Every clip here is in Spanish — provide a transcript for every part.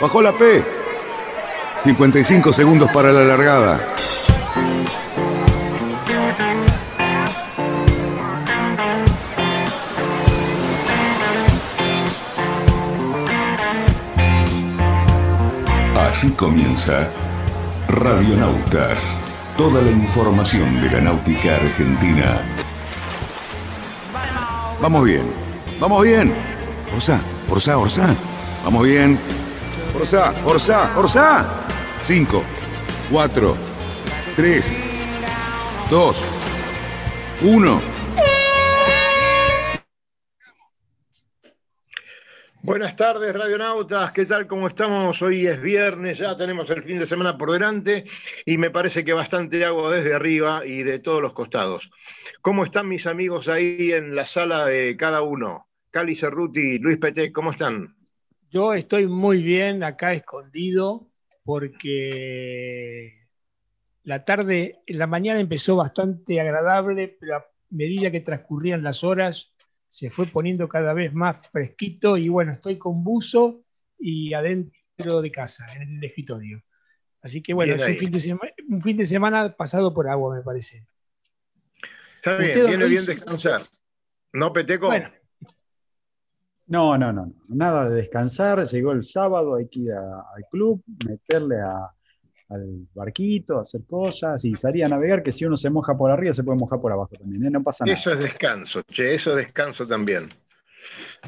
Bajó la P. 55 segundos para la largada. Así comienza Radionautas. Toda la información de la náutica argentina. Vamos bien, vamos bien. Orsa, Orsa, Orsa. Vamos bien. Orsa, Orsa, Orsa. 5, 4, 3, 2, 1. Buenas tardes, radionautas. ¿Qué tal? ¿Cómo estamos? Hoy es viernes, ya tenemos el fin de semana por delante y me parece que bastante agua desde arriba y de todos los costados. ¿Cómo están mis amigos ahí en la sala de cada uno? Cali Cerruti, Luis Pete, ¿cómo están? Yo estoy muy bien acá escondido porque la tarde, la mañana empezó bastante agradable, pero a medida que transcurrían las horas se fue poniendo cada vez más fresquito y bueno, estoy con buzo y adentro de casa, en el escritorio. Así que bueno, es un fin, de semana, un fin, de semana, pasado por agua, me parece. Está bien, viene bien descansar. ¿No, Peteco? Bueno. No, no, no, nada de descansar. Llegó el sábado, hay que ir al club, meterle al barquito, hacer cosas y salir a navegar, que si uno se moja por arriba, se puede mojar por abajo también, ¿eh? no pasa nada. Eso es descanso, che, eso es descanso también.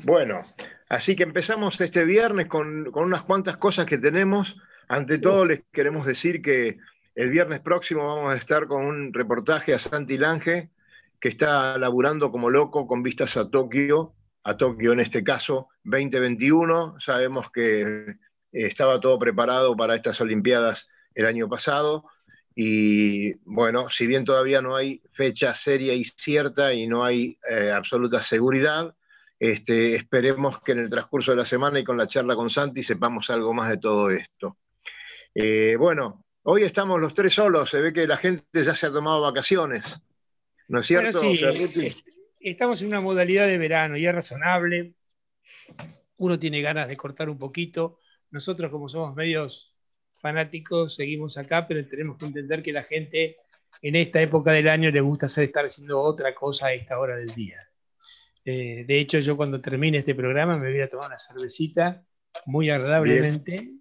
Bueno, así que empezamos este viernes con, con unas cuantas cosas que tenemos. Ante todo, les queremos decir que el viernes próximo vamos a estar con un reportaje a Santi Lange, que está laburando como loco con vistas a Tokio, a Tokio en este caso 2021. Sabemos que estaba todo preparado para estas Olimpiadas el año pasado y bueno, si bien todavía no hay fecha seria y cierta y no hay eh, absoluta seguridad, este, esperemos que en el transcurso de la semana y con la charla con Santi sepamos algo más de todo esto. Eh, bueno, hoy estamos los tres solos, se ve que la gente ya se ha tomado vacaciones, ¿no es cierto? sí, estamos en una modalidad de verano y es razonable, uno tiene ganas de cortar un poquito, nosotros como somos medios fanáticos seguimos acá, pero tenemos que entender que la gente en esta época del año le gusta hacer, estar haciendo otra cosa a esta hora del día. Eh, de hecho, yo cuando termine este programa me voy a tomar una cervecita muy agradablemente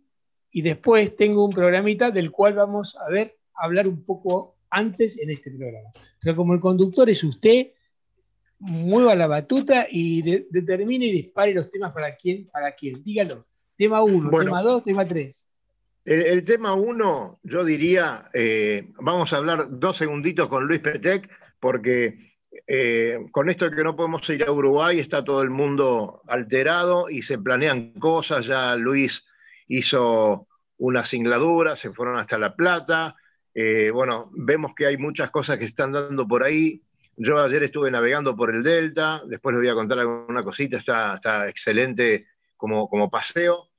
y después tengo un programita del cual vamos a ver, hablar un poco antes en este programa. Pero como el conductor es usted, mueva la batuta y determine y dispare los temas para quién, para quién. Dígalo. Tema 1, tema 2, tema 3. El, tema 1, yo diría, eh, vamos a hablar dos segunditos con Luis Petec, porque eh, con esto de que no podemos ir a Uruguay está todo el mundo alterado y se planean cosas. Ya Luis hizo una singladura, se fueron hasta La Plata. Eh, bueno, vemos que hay muchas cosas que están dando por ahí. Yo ayer estuve navegando por el Delta, después les voy a contar alguna cosita, está, excelente como, como paseo.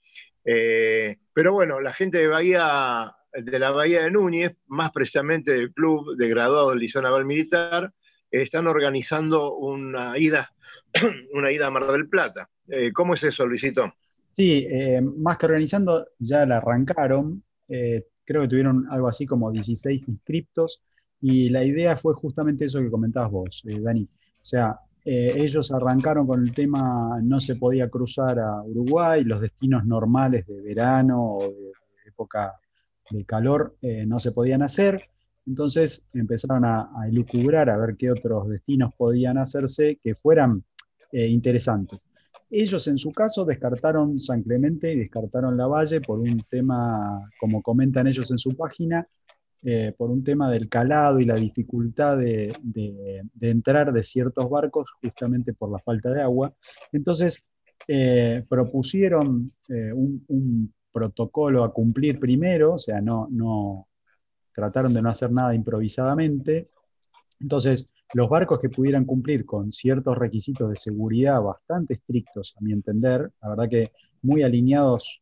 Eh, pero bueno, la gente de Bahía, de la Bahía de Núñez, más precisamente del Club de Graduados del Liceo Naval Militar, están organizando una ida, una ida a Mar del Plata. Eh, ¿Cómo es eso, Luisito? Sí, eh, más que organizando, ya la arrancaron. creo que tuvieron algo así como 16 inscriptos y la idea fue justamente eso que comentabas vos, eh, Dani. O sea, eh, ellos arrancaron con el tema, no se podía cruzar a Uruguay, los destinos normales de verano o de, época de calor eh, no se podían hacer. Entonces empezaron a, a, elucubrar a ver qué otros destinos podían hacerse que fueran interesantes. Ellos en su caso descartaron San Clemente y descartaron La Valle por un tema, como comentan ellos en su página, eh, por un tema del calado y la dificultad de, entrar de ciertos barcos justamente por la falta de agua. Entonces, eh, propusieron eh, un, protocolo a cumplir primero, o sea, no, no trataron de no hacer nada improvisadamente. Entonces, los barcos que pudieran cumplir con ciertos requisitos de seguridad bastante estrictos, a mi entender, la verdad que muy alineados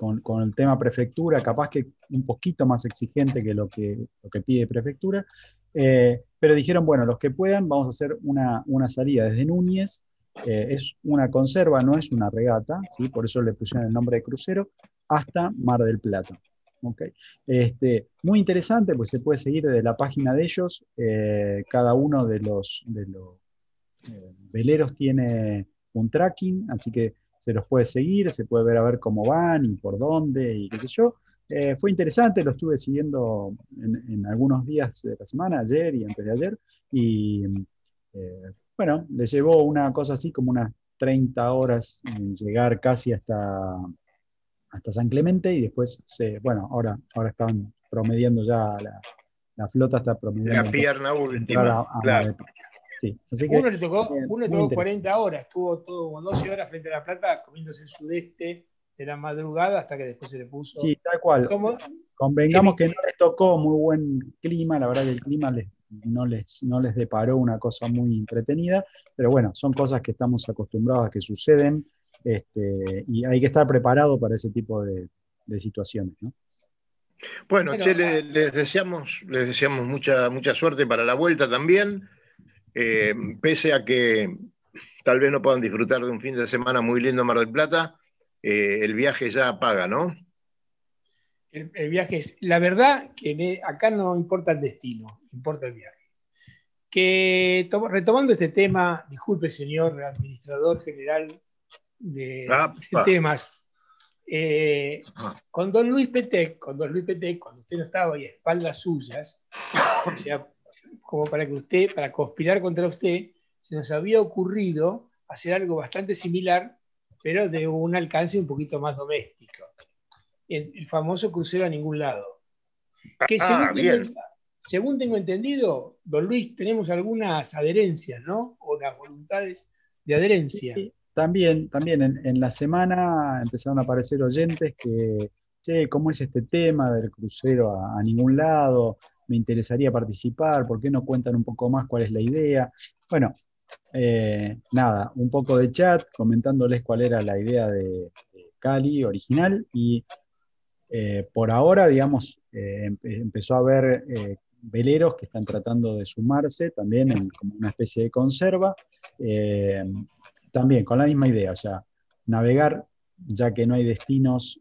con, el tema prefectura, capaz que un poquito más exigente que lo que, lo que pide prefectura, eh, pero dijeron, bueno, los que puedan, vamos a hacer una, salida desde Núñez eh, es una conserva, no es una regata, ¿sí? por eso le pusieron el nombre de crucero, hasta Mar del Plata. Okay. Este, muy interesante, pues se puede seguir desde la página de ellos. Eh, cada uno de los, de los veleros tiene un tracking, así que se los puede seguir, se puede ver a ver cómo van y por dónde y qué sé yo. Eh, fue interesante, lo estuve siguiendo en, algunos días de la semana, ayer y antes de ayer, y bueno, le llevó una cosa así como unas 30 horas en llegar casi hasta hasta San Clemente y después se, bueno, ahora, ahora están promediando ya la, flota está promediando. La pierna última, claro. Sí. uno le tocó, uno tocó 40 horas, estuvo todo 12 horas frente a la plata comiéndose el sudeste de la madrugada hasta que después se le puso. Sí, tal cual. Convengamos que no les tocó muy buen clima, la verdad que el clima les, no, les, no les deparó una cosa muy entretenida, pero bueno, son cosas que estamos acostumbrados a que suceden este, y hay que estar preparado para ese tipo de, situaciones. Bueno, les, deseamos, les deseamos mucha, mucha suerte para la vuelta también, eh, pese a que tal vez no puedan disfrutar de un fin de semana muy lindo en Mar del Plata, eh, el viaje ya paga, ¿no? El, viaje es, la verdad que acá no importa el destino, importa el viaje. Que retomando este tema, disculpe señor administrador general de, temas. Eh, con don Luis Petec, con don Luis Petec, cuando usted no estaba y a espaldas suyas, o sea, como para que usted, para conspirar contra usted, se nos había ocurrido hacer algo bastante similar, pero de un alcance un poquito más doméstico. El, famoso crucero a ningún lado. Que ah, según, tengo, entendido, don Luis, tenemos algunas adherencias, ¿no? O las voluntades de adherencia. También, también en, la semana empezaron a aparecer oyentes que, che, ¿cómo es este tema del crucero a, ningún lado? Me interesaría participar, ¿por qué no cuentan un poco más cuál es la idea? Bueno, eh, nada, un poco de chat comentándoles cuál era la idea de, Cali original y eh, por ahora, digamos, eh, empezó a haber veleros que están tratando de sumarse también en, como una especie de conserva también con la misma idea, o sea, navegar, ya que no hay destinos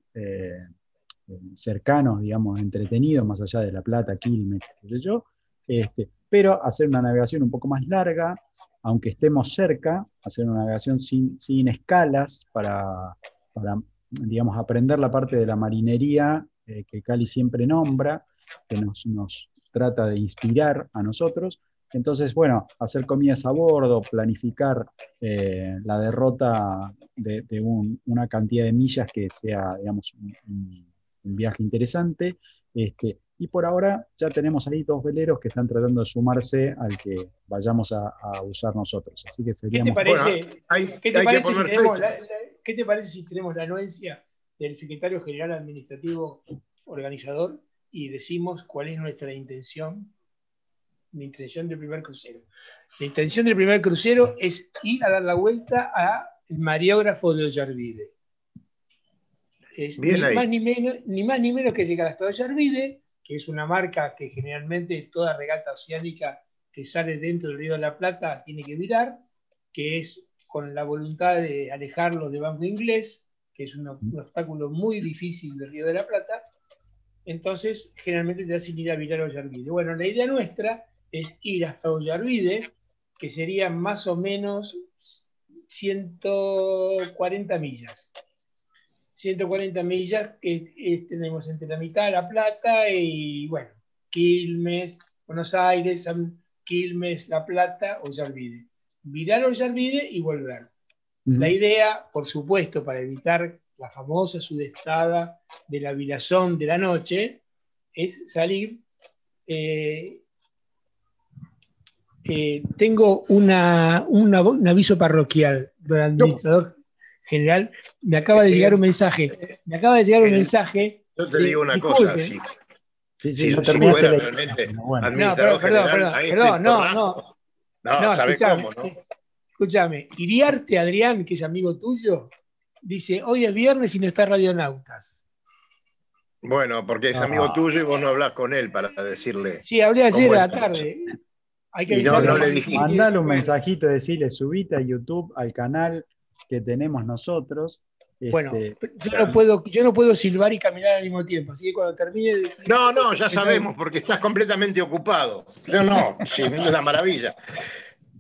cercanos, digamos, entretenidos, más allá de La Plata, Quilmes, qué sé yo, este, pero hacer una navegación un poco más larga, aunque estemos cerca, hacer una navegación sin, escalas para, digamos, aprender la parte de la marinería eh, que Cali siempre nombra, que nos, nos trata de inspirar a nosotros, entonces, bueno, hacer comidas a bordo, planificar eh, la derrota de, una cantidad de millas que sea, digamos, un, viaje interesante. Este, y por ahora ya tenemos ahí dos veleros que están tratando de sumarse al que vayamos a, usar nosotros. Así que seríamos... ¿Qué te parece, ¿qué te parece si tenemos la, ¿qué te parece si tenemos la anuencia del secretario general administrativo organizador y decimos cuál es nuestra intención mi intención del primer crucero. La intención del primer crucero es ir a dar la vuelta al mariógrafo de Ollarvide. Ni, Más ni, menos, ni más ni menos que llegar hasta Ollarvide, que es una marca que generalmente toda regata oceánica que sale dentro del Río de la Plata tiene que mirar, que es con la voluntad de alejarlo de Banco Inglés, que es un, obstáculo muy difícil del Río de la Plata, entonces generalmente te hacen ir a mirar Ollarvide. Bueno, la idea nuestra es ir hasta Ollarvide, que serían más o menos 140 millas. 140 millas que tenemos entre la mitad de La Plata y, bueno, Quilmes, Buenos Aires, Quilmes, La Plata, Ollarvide. Virar Ollarvide y volver. La idea, por supuesto, para evitar la famosa sudestada de la vilazón de la noche, es salir eh, eh, tengo un aviso parroquial del administrador general. Me acaba de llegar un mensaje. Me acaba de llegar un mensaje. Yo te digo una cosa. Sí, sí, no realmente. No, perdón, perdón, perdón, no, no. No, ¿sabes cómo, no? Escúchame, Iriarte Adrián, que es amigo tuyo, dice, hoy es viernes y no está Radionautas. Bueno, porque es amigo tuyo y vos no hablas con él para decirle. Sí, hablé ayer a la tarde. Hay que Y no- no le dijiste. Mandale un mensajito, decirle, subite a YouTube, al canal que tenemos nosotros. Bueno, Este, yo no, puedo, yo no puedo silbar y caminar al mismo tiempo, así que cuando termine de decir- No, no, ya sabemos, porque estás completamente ocupado. Yo no, sí, es una maravilla.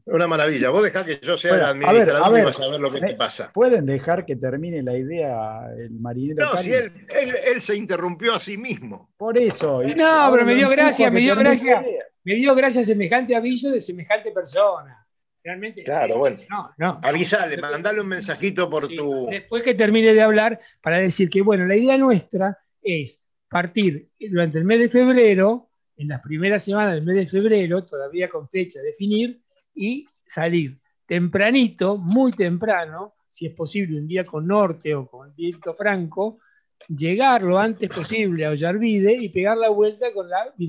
Una maravilla. Vos dejá que yo sea Bueno, el a ver, administrador a ver, y vas a ver lo que me- te pasa. ¿Pueden dejar que termine la idea el marinero No, Cali? si él, él, él se interrumpió a sí mismo. Por eso. y- No, pero me dio gracia, me dio gracia. Me dio gracias semejante aviso de semejante persona. Realmente. Claro, bueno. No, no. Avisale, mandale un mensajito por Sí, tu. Después que termine de hablar, para decir que, bueno, la idea nuestra es partir durante el mes de febrero, en las primeras semanas del mes de febrero, todavía con fecha a definir, y salir tempranito, muy temprano, si es posible un día con norte o con viento franco, llegar lo antes posible a Ollarvide y pegar la vuelta con la de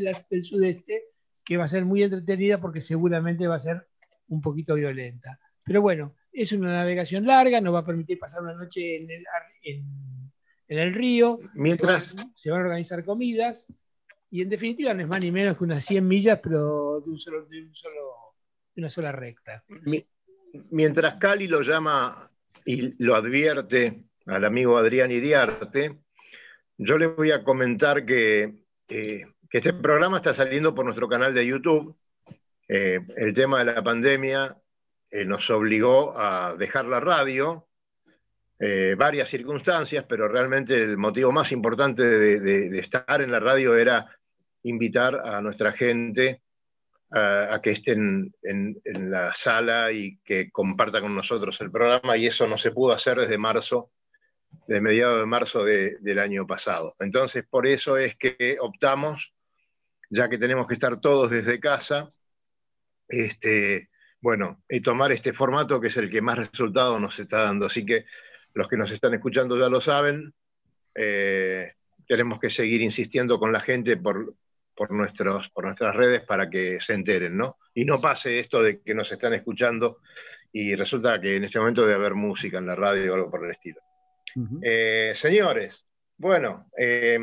la- del sudeste, que va a ser muy entretenida porque seguramente va a ser un poquito violenta. Pero bueno, es una navegación larga, nos va a permitir pasar una noche en el, en- en el río, Mientras, se van a organizar comidas, y en definitiva no es más ni menos que unas 100 millas, pero de, un solo, de, un solo- de una sola recta. mi- mientras Cali lo llama y lo advierte al amigo Adrián Iriarte, yo le voy a comentar que, eh, que este programa está saliendo por nuestro canal de YouTube. Eh, el tema de la pandemia eh, nos obligó a dejar la radio, eh, varias circunstancias, pero realmente el motivo más importante de, estar en la radio era invitar a nuestra gente a, que estén en, la sala y que comparta con nosotros el programa, y eso no se pudo hacer desde marzo, de mediados de marzo de- del año pasado. Entonces, por eso es que optamos, ya que tenemos que estar todos desde casa, este, bueno, y tomar este formato que es el que más resultado nos está dando. Así que los que nos están escuchando ya lo saben. eh, tenemos que seguir insistiendo con la gente por, por, nuestros, por nuestras redes para que se enteren, ¿no? Y no pase esto de que nos están escuchando y resulta que en este momento debe haber música en la radio o algo por el estilo. Eh, señores, bueno, eh,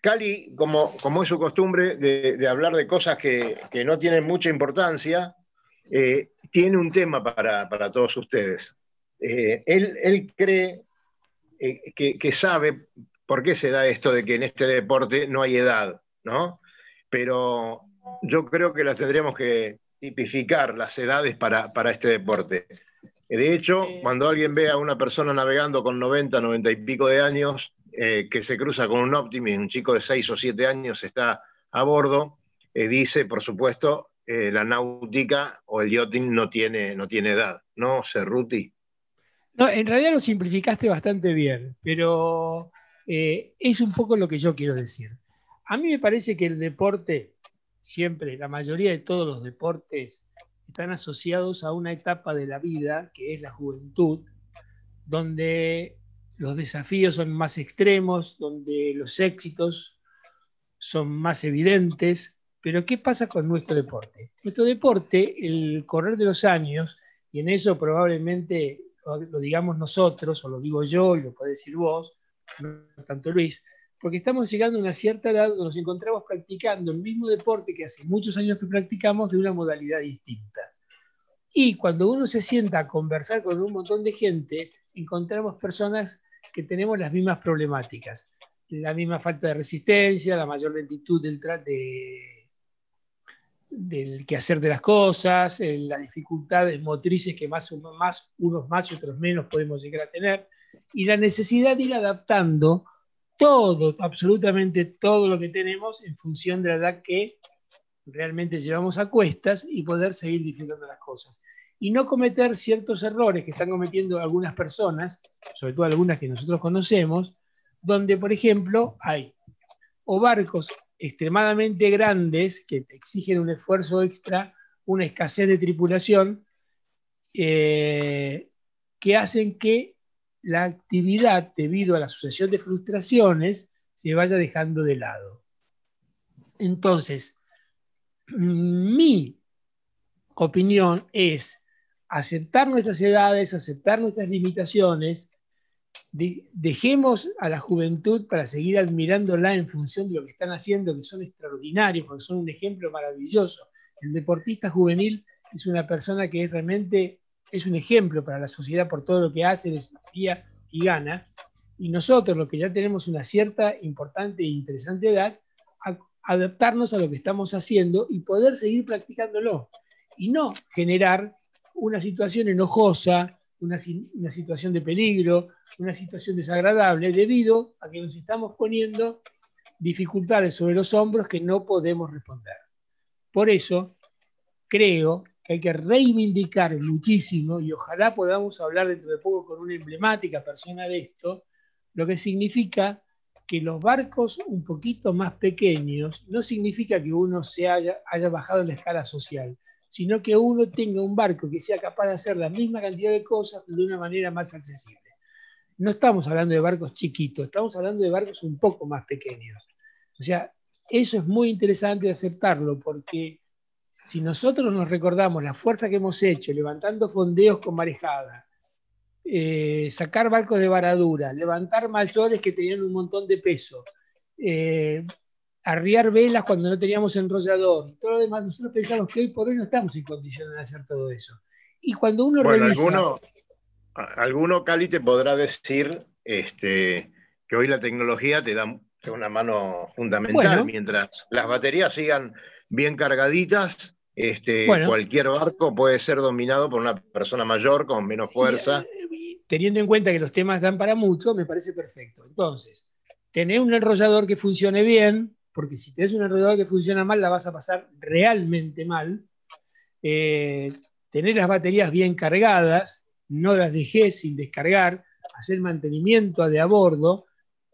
Cali, como, como es su costumbre de, de hablar de cosas que, que no tienen mucha importancia, eh, tiene un tema para, para todos ustedes. Eh, él, él cree eh, que, que sabe por qué se da esto de que en este deporte no hay edad, ¿no? Pero yo creo que las tendríamos que tipificar las edades para, para este deporte. De hecho, cuando alguien ve a una persona navegando con 90, 90 y pico de años, eh, que se cruza con un Optimus, un chico de 6 o 7 años está a bordo, eh, dice, por supuesto, eh, la náutica o el yachting no tiene, no tiene edad, ¿no, Cerruti? No, en realidad lo simplificaste bastante bien, pero eh, es un poco lo que yo quiero decir. A mí me parece que el deporte, siempre, la mayoría de todos los deportes, están asociados a una etapa de la vida, que es la juventud, donde los desafíos son más extremos, donde los éxitos son más evidentes. Pero ¿qué pasa con nuestro deporte? Nuestro deporte, el correr de los años, y en eso probablemente lo, digamos nosotros, o lo digo yo, lo puede decir vos, no tanto Luis, porque estamos llegando a una cierta edad donde nos encontramos practicando el mismo deporte que hace muchos años que practicamos de una modalidad distinta. Y cuando uno se sienta a conversar con un montón de gente, encontramos personas que tenemos las mismas problemáticas, la misma falta de resistencia, la mayor lentitud del, de, del quehacer de las cosas, eh, las dificultades motrices que más, más, unos más y otros menos podemos llegar a tener, y la necesidad de ir adaptando todo, absolutamente todo lo que tenemos en función de la edad que realmente llevamos a cuestas y poder seguir disfrutando las cosas. Y no cometer ciertos errores que están cometiendo algunas personas, sobre todo algunas que nosotros conocemos, donde, por ejemplo, hay o barcos extremadamente grandes que exigen un esfuerzo extra, una escasez de tripulación, eh, que hacen que la actividad, debido a la sucesión de frustraciones, se vaya dejando de lado. Entonces, mi opinión es aceptar nuestras edades, aceptar nuestras limitaciones dejemos a la juventud para seguir admirándola en función de lo que están haciendo, que son extraordinarios, porque son un ejemplo maravilloso. El deportista juvenil es una persona que realmente es un ejemplo para la sociedad por todo lo que hace, desafía y gana. Y nosotros, los que ya tenemos una cierta importante e interesante edad, adaptarnos a lo que estamos haciendo y poder seguir practicándolo. Y no generar una situación enojosa, una, situación de peligro, una situación desagradable, debido a que nos estamos poniendo dificultades sobre los hombros que no podemos responder. Por eso, creo que hay que reivindicar muchísimo, y ojalá podamos hablar dentro de poco con una emblemática persona de esto, lo que significa que los barcos un poquito más pequeños no significa que uno se haya, haya bajado en la escala social, sino que uno tenga un barco que sea capaz de hacer la misma cantidad de cosas de una manera más accesible. No estamos hablando de barcos chiquitos, estamos hablando de barcos un poco más pequeños. O sea, eso es muy interesante aceptarlo porque si nosotros nos recordamos la fuerza que hemos hecho levantando fondeos con marejada, eh, sacar barcos de varadura, levantar mayores que tenían un montón de peso, eh, arriar velas cuando no teníamos enrollador, todo lo demás, nosotros pensamos que hoy por hoy no estamos en condiciones de hacer todo eso. Y cuando uno revisa... Alguno, alguno, Cali, te podrá decir este, que hoy la tecnología te da una mano fundamental, mientras las baterías sigan bien cargaditas, este, cualquier barco puede ser dominado por una persona mayor con menos fuerza. Eh, teniendo en cuenta que los temas dan para mucho, me parece perfecto. Entonces, tener un enrollador que funcione bien, porque si tenés un enredador que funciona mal, la vas a pasar realmente mal. Eh, tener las baterías bien cargadas, no las dejes sin descargar, hacer mantenimiento de a bordo,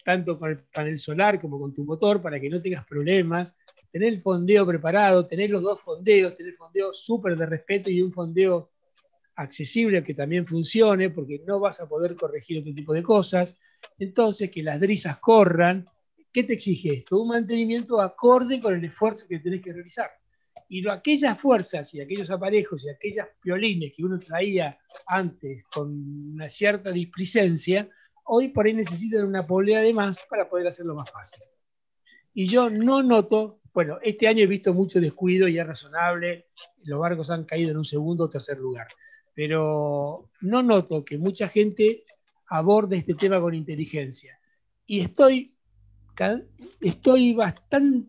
tanto con el panel solar como con tu motor, para que no tengas problemas, tener el fondeo preparado, tener los dos fondeos, tener fondeo súper de respeto y un fondeo accesible que también funcione, porque no vas a poder corregir otro tipo de cosas. Entonces, que las drisas corran, ¿Qué te exige esto? Un mantenimiento acorde con el esfuerzo que tenés que realizar. Y aquellas fuerzas y aquellos aparejos y aquellas piolines que uno traía antes con una cierta displicencia, hoy por ahí necesitan una polea de más para poder hacerlo más fácil. Y yo no noto, bueno, este año he visto mucho descuido y es razonable, los barcos han caído en un segundo o tercer lugar, pero no noto que mucha gente aborde este tema con inteligencia. Y estoy estoy bastante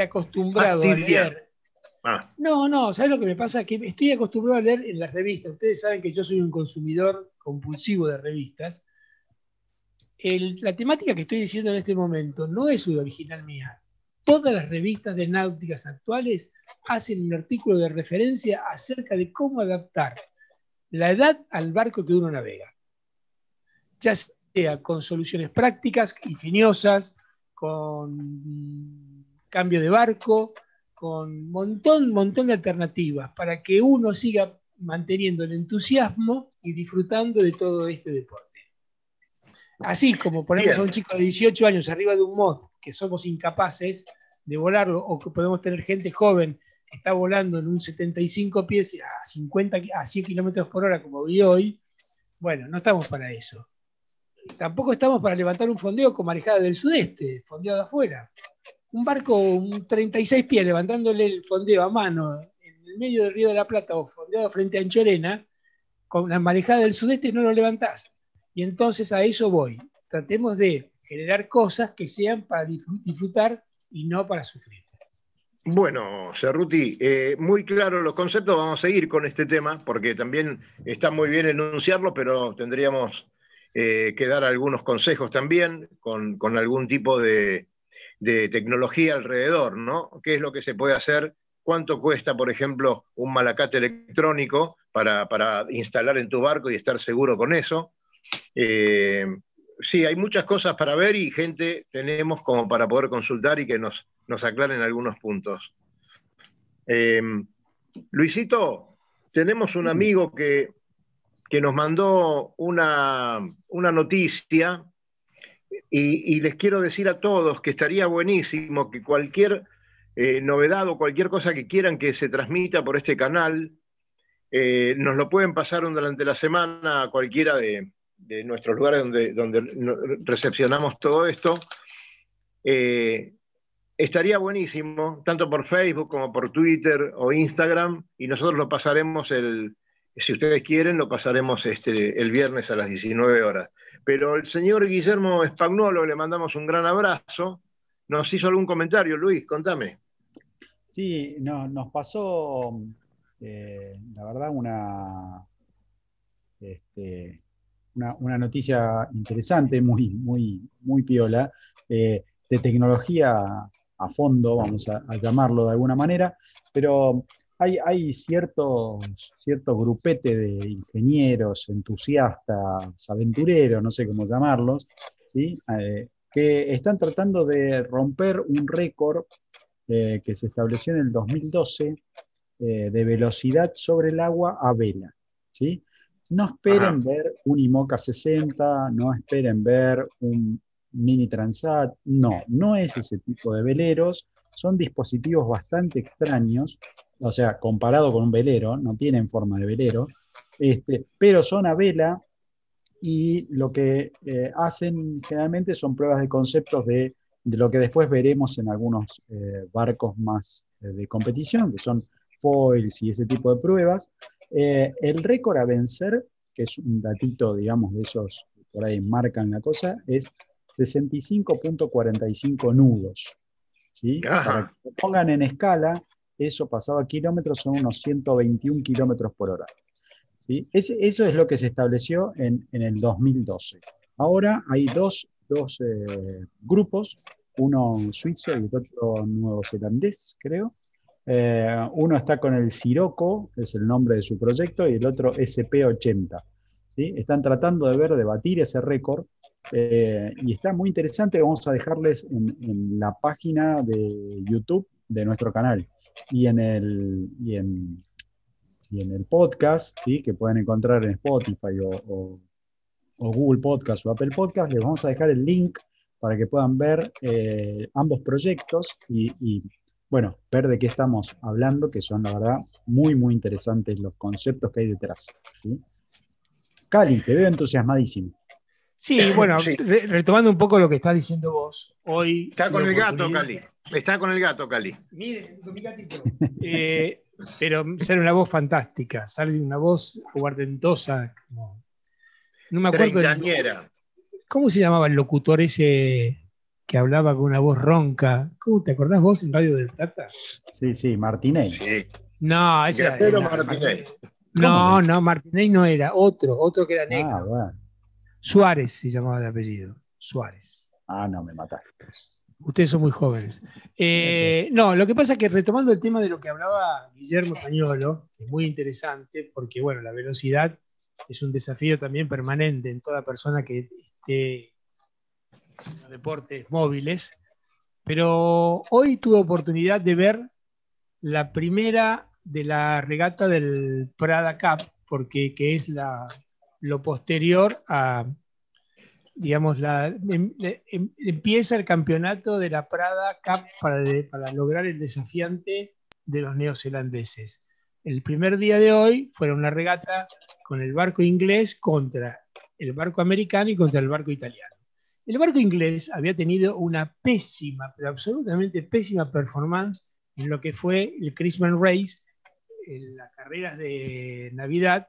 acostumbrado a leer. Ah. No, no, ¿sabes lo que me pasa? Que estoy acostumbrado a leer en las revistas. Ustedes saben que yo soy un consumidor compulsivo de revistas. la temática que estoy diciendo en este momento no es original mía. Todas las revistas de náuticas actuales hacen un artículo de referencia acerca de cómo adaptar la edad al barco que uno navega. Ya con soluciones prácticas, ingeniosas, con cambio de barco, con montón, montón de alternativas para que uno siga manteniendo el entusiasmo y disfrutando de todo este deporte. Así como ponemos a un chico de 18 años arriba de un mod que somos incapaces de volarlo, o que podemos tener gente joven que está volando en un 75 pies a 50 a 100 kilómetros por hora como vi hoy, bueno, no estamos para eso tampoco estamos para levantar un fondeo con marejada del sudeste, fondeado de afuera. Un barco, un 36 pies, levantándole el fondeo a mano en el medio del Río de la Plata o fondeado frente a Anchorena, con la marejada del sudeste no lo levantás. Y entonces a eso voy. Tratemos de generar cosas que sean para disfrutar y no para sufrir. Bueno, Cerruti, eh, muy claro los conceptos, vamos a seguir con este tema, porque también está muy bien enunciarlo, pero tendríamos eh, que dar algunos consejos también con, algún tipo de, tecnología alrededor, ¿no? ¿Qué es lo que se puede hacer? ¿Cuánto cuesta, por ejemplo, un malacate electrónico para, instalar en tu barco y estar seguro con eso? Eh, sí, hay muchas cosas para ver y gente tenemos como para poder consultar y que nos, nos aclaren algunos puntos. Eh, Luisito, tenemos un amigo que que nos mandó una, noticia y, les quiero decir a todos que estaría buenísimo que cualquier eh, novedad o cualquier cosa que quieran que se transmita por este canal, eh, nos lo pueden pasar durante la semana a cualquiera de, de nuestros lugares donde, donde recepcionamos todo esto, eh, estaría buenísimo, tanto por Facebook como por Twitter o Instagram, y nosotros lo pasaremos el, si ustedes quieren, lo pasaremos este, el viernes a las 19 horas. Pero el señor Guillermo Spagnolo, le mandamos un gran abrazo. Nos hizo algún comentario, Luis, contame. Sí, no, nos pasó, eh, la verdad, una, este, una, noticia interesante, muy, muy, muy piola, eh, de tecnología a fondo, vamos a, llamarlo de alguna manera, pero hay, hay ciertos, cierto grupete de ingenieros, entusiastas, aventureros, no sé cómo llamarlos, ¿sí? Eh, que están tratando de romper un récord eh, que se estableció en el 2012 de velocidad sobre el agua a vela. ¿sí? No esperen ver un IMOCA 60, no esperen ver un Mini Transat, no, no es ese tipo de veleros, son dispositivos bastante extraños, o sea, comparado con un velero, no tienen forma de velero, este, pero son a vela y lo que eh, hacen generalmente son pruebas de conceptos de, lo que después veremos en algunos eh, barcos más eh, de competición, que son foils y ese tipo de pruebas, el récord a vencer, que es un datito, digamos, de esos que por ahí marcan la cosa, es 65.45 nudos. ¿sí? Para que lo pongan en escala, eso pasado a kilómetros son unos 121 kilómetros por hora. ¿sí? eso es lo que se estableció en, el 2012. Ahora hay dos, eh, grupos, uno suizo y otro nuevo zelandés, creo, eh, uno está con el Siroco, es el nombre de su proyecto, y el otro SP80. ¿sí? Están tratando de ver, de batir ese récord, eh, y está muy interesante. Vamos a dejarles en, la página de YouTube de nuestro canal y en el, y en, el podcast, ¿sí? que pueden encontrar en Spotify o, Google Podcast o Apple Podcast. Les vamos a dejar el link para que puedan ver eh, ambos proyectos y bueno, ver de qué estamos hablando, que son la verdad muy, muy interesantes los conceptos que hay detrás. Cali, te veo entusiasmadísimo. Sí, bueno, retomando un poco lo que estás diciendo vos, hoy... Está con el gato, Cali. Está con el gato, Cali. Mire, con mi gatito. Eh, pero sale una voz fantástica, sale una voz guardentosa, No me acuerdo. ¿Cómo se llamaba el locutor ese que hablaba con una voz ronca. ¿Cómo te acordás vos en Radio del Plata? Sí, sí, Martínez. Sí. No, ese era, Martínez. No, no, Martínez no era, otro, otro que era ah, negro. Ah, bueno. Suárez se llamaba de apellido, Suárez. Ah, no, me mataste. Ustedes son muy jóvenes. Eh, no, lo que pasa es que retomando el tema de lo que hablaba Guillermo Españolo, es muy interesante porque, bueno, la velocidad es un desafío también permanente en toda persona que esté los deportes móviles, pero hoy tuve oportunidad de ver la primera de la regata del Prada Cup, porque que es la, lo posterior a, digamos, la, em, em, empieza el campeonato de la Prada Cup para, para lograr el desafiante de los neozelandeses. El primer día de hoy fue una regata con el barco inglés contra el barco americano y contra el barco italiano. El barco inglés había tenido una pésima, pero absolutamente pésima performance en lo que fue el Christmas Race, en las carreras de Navidad,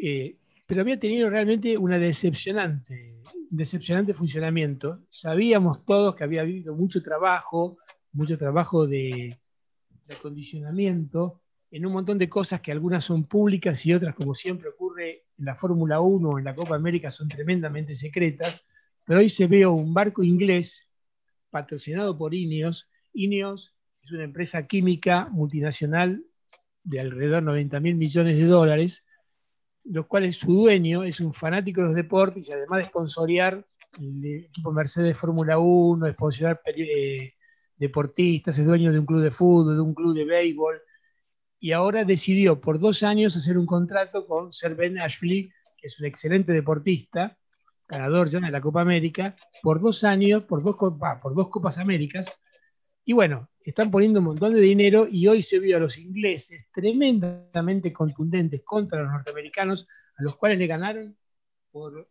eh, pero había tenido realmente una decepcionante, decepcionante funcionamiento. Sabíamos todos que había habido mucho trabajo, mucho trabajo de, de acondicionamiento, en un montón de cosas que algunas son públicas y otras, como siempre ocurre en la Fórmula 1 o en la Copa América, son tremendamente secretas pero hoy se veo un barco inglés patrocinado por Ineos. Ineos es una empresa química multinacional de alrededor de 90 mil millones de dólares, los cuales su dueño es un fanático de los deportes y además de sponsorear el equipo Mercedes Fórmula 1, de sponsorear eh, deportistas, es dueño de un club de fútbol, de un club de béisbol, y ahora decidió por dos años hacer un contrato con Sir Ben Ashley, que es un excelente deportista, ganador ya de la Copa América, por dos años, por dos, por dos Copas Américas. Y bueno, están poniendo un montón de dinero y hoy se vio a los ingleses tremendamente contundentes contra los norteamericanos, a los cuales le ganaron por,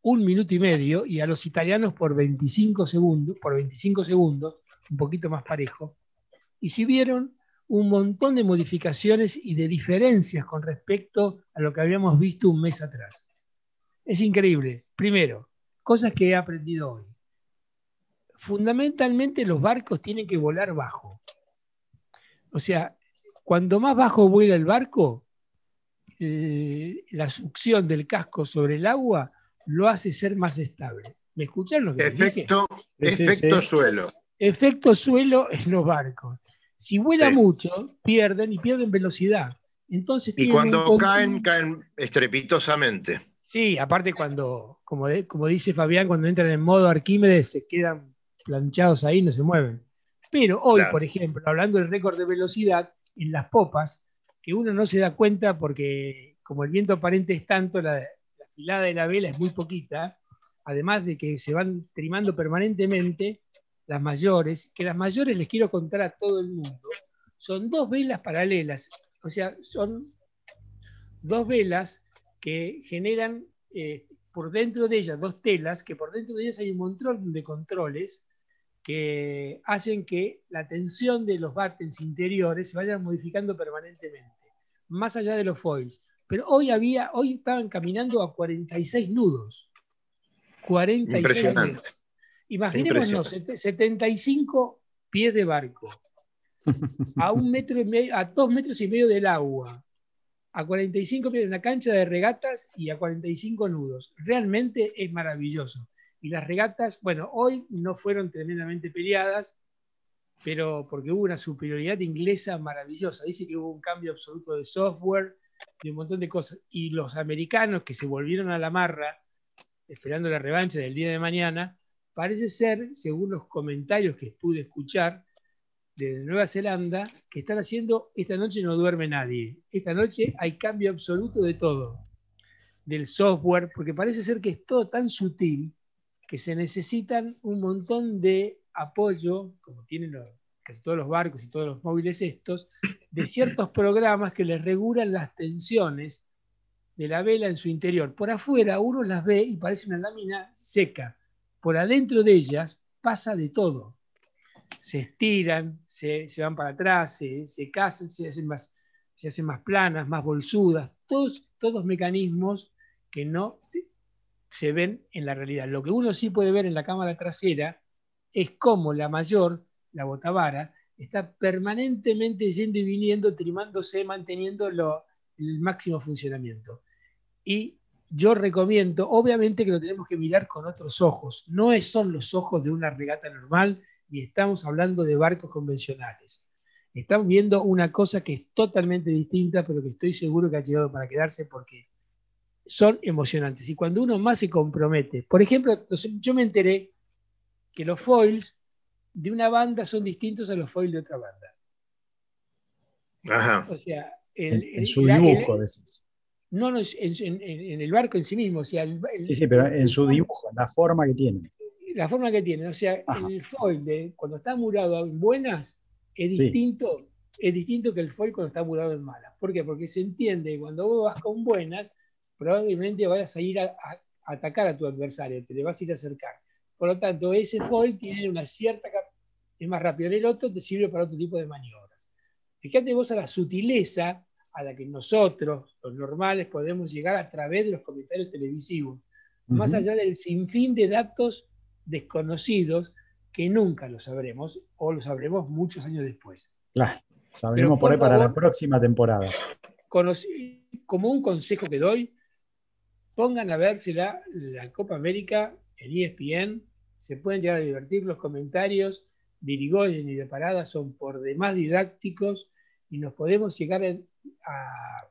un minuto y medio y a los italianos por 25 segundos, por 25 segundos, un poquito más parejo. Y si vieron un montón de modificaciones y de diferencias con respecto a lo que habíamos visto un mes atrás. Es increíble. Primero, cosas que he aprendido hoy. Fundamentalmente los barcos tienen que volar bajo. O sea, cuando más bajo vuela el barco, eh, la succión del casco sobre el agua lo hace ser más estable. ¿Me escuchan lo que efecto, Efecto suelo. Efecto suelo en los barcos. Si vuela mucho, pierden y pierden velocidad. Entonces, y cuando caen, caen estrepitosamente. Sí, aparte cuando, como, como dice Fabián, cuando entran en modo Arquímedes se quedan planchados ahí, no se mueven. Pero hoy, por ejemplo, hablando del récord de velocidad, en las popas, que uno no se da cuenta porque como el viento aparente es tanto, la, la filada de la vela es muy poquita, además de que se van trimando permanentemente, las mayores, que las mayores les quiero contar a todo el mundo, son dos velas paralelas, o sea, son dos velas que generan eh, por dentro de ellas dos telas, que por dentro de ellas hay un montón de controles que hacen que la tensión de los battens interiores se vayan modificando permanentemente, más allá de los foils. Pero hoy había, hoy estaban caminando a 46 nudos. 46 nudos. Imaginémonos 75 pies de barco, a un metro y medio, a dos metros y medio del agua, a 45 pies en una cancha de regatas y a 45 nudos. Realmente es maravilloso. Y las regatas, bueno, hoy no fueron tremendamente peleadas, pero porque hubo una superioridad inglesa maravillosa. Dice que hubo un cambio absoluto de software y un montón de cosas. Y los americanos que se volvieron a la marra, esperando la revancha del día de mañana, parece ser, según los comentarios que pude escuchar de Nueva Zelanda, que están haciendo, esta noche no duerme nadie, esta noche hay cambio absoluto de todo, del software, porque parece ser que es todo tan sutil que se necesitan un montón de apoyo, como tienen casi todos los barcos y todos los móviles estos, de ciertos programas que les regulan las tensiones de la vela en su interior. Por afuera uno las ve y parece una lámina seca, por adentro de ellas pasa de todo. Se estiran, se, van para atrás, se, se casan, se hacen, más, se hacen más planas, más bolsudas, todos, todos mecanismos que no se, ven en la realidad. Lo que uno sí puede ver en la cámara trasera es cómo la mayor, la botavara, está permanentemente yendo y viniendo, trimándose, manteniendo el máximo funcionamiento. Y yo recomiendo, obviamente que lo tenemos que mirar con otros ojos, no son los ojos de una regata normal, ni estamos hablando de barcos convencionales. Estamos viendo una cosa que es totalmente distinta, pero que estoy seguro que ha llegado para quedarse porque son emocionantes. Y cuando uno más se compromete, por ejemplo, yo me enteré que los foils de una banda son distintos a los foils de otra banda. Ajá. O sea, el, su dibujo, decís no, no en, en, el barco en sí mismo. O sea, sí, sí, pero en su dibujo, la forma que tiene. La forma que tiene. O sea, el foil, de, cuando está murado en buenas, es distinto, es distinto que el foil cuando está murado en malas. ¿Por qué? Porque se entiende que cuando vos vas con buenas, probablemente vayas a ir a, atacar a tu adversario, te le vas a ir a acercar. Por lo tanto, ese foil tiene una cierta es más rápido. En el otro te sirve para otro tipo de maniobras. Fíjate vos a la sutileza a la que nosotros, los normales, podemos llegar a través de los comentarios televisivos, más allá del sinfín de datos desconocidos que nunca lo sabremos o lo sabremos muchos años después. Claro, sabremos por, ahí para la próxima temporada. como un consejo que doy, pongan a la, la Copa América en ESPN, se pueden llegar a divertir, los comentarios de Irigoyen y de Parada son por demás didácticos y nos podemos llegar a,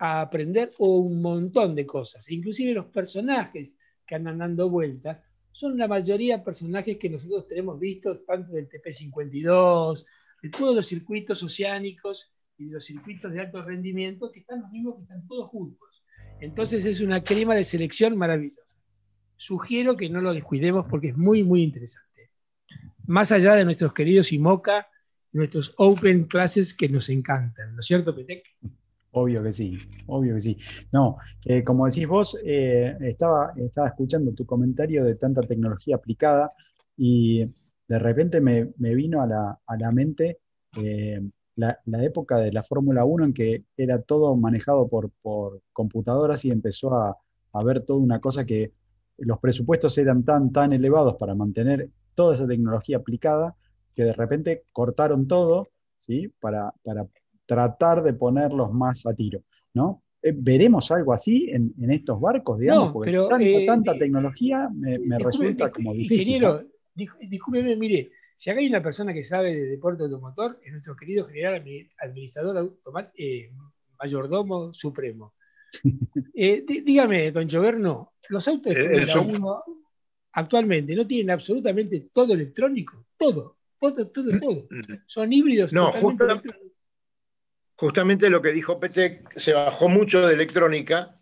a, aprender un montón de cosas. Inclusive los personajes que andan dando vueltas son la mayoría personajes que nosotros tenemos vistos, tanto del TP52, de todos los circuitos oceánicos y de los circuitos de alto rendimiento, que están los mismos que están todos juntos. Entonces es una crema de selección maravillosa. Sugiero que no lo descuidemos porque es muy, muy interesante. Más allá de nuestros queridos IMOCA, nuestros open classes que nos encantan, ¿no es cierto, Petec? Obvio que sí, obvio que sí. No, eh, como decís vos, eh, estaba, estaba escuchando tu comentario de tanta tecnología aplicada y de repente me, vino a la, mente eh, la, época de la Fórmula 1 en que era todo manejado por, computadoras y empezó a, a ver toda una cosa que los presupuestos eran tan, tan elevados para mantener toda esa tecnología aplicada que de repente cortaron todo ¿sí? para, para tratar de ponerlos más a tiro, ¿no? Eh, ¿Veremos algo así en, estos barcos, digamos? Porque pero, tanta, eh, tecnología me, resulta como difícil. Ingeniero, discúlpeme, mire, si acá hay una persona que sabe de deporte automotor, es nuestro querido general administrador eh, mayordomo supremo. dígame, don Joverno, los autos de Fórmula 1 actualmente no tienen absolutamente todo electrónico, todo, todo, todo, todo. Son híbridos. No, justamente, justamente lo que dijo Petec, se bajó mucho de electrónica,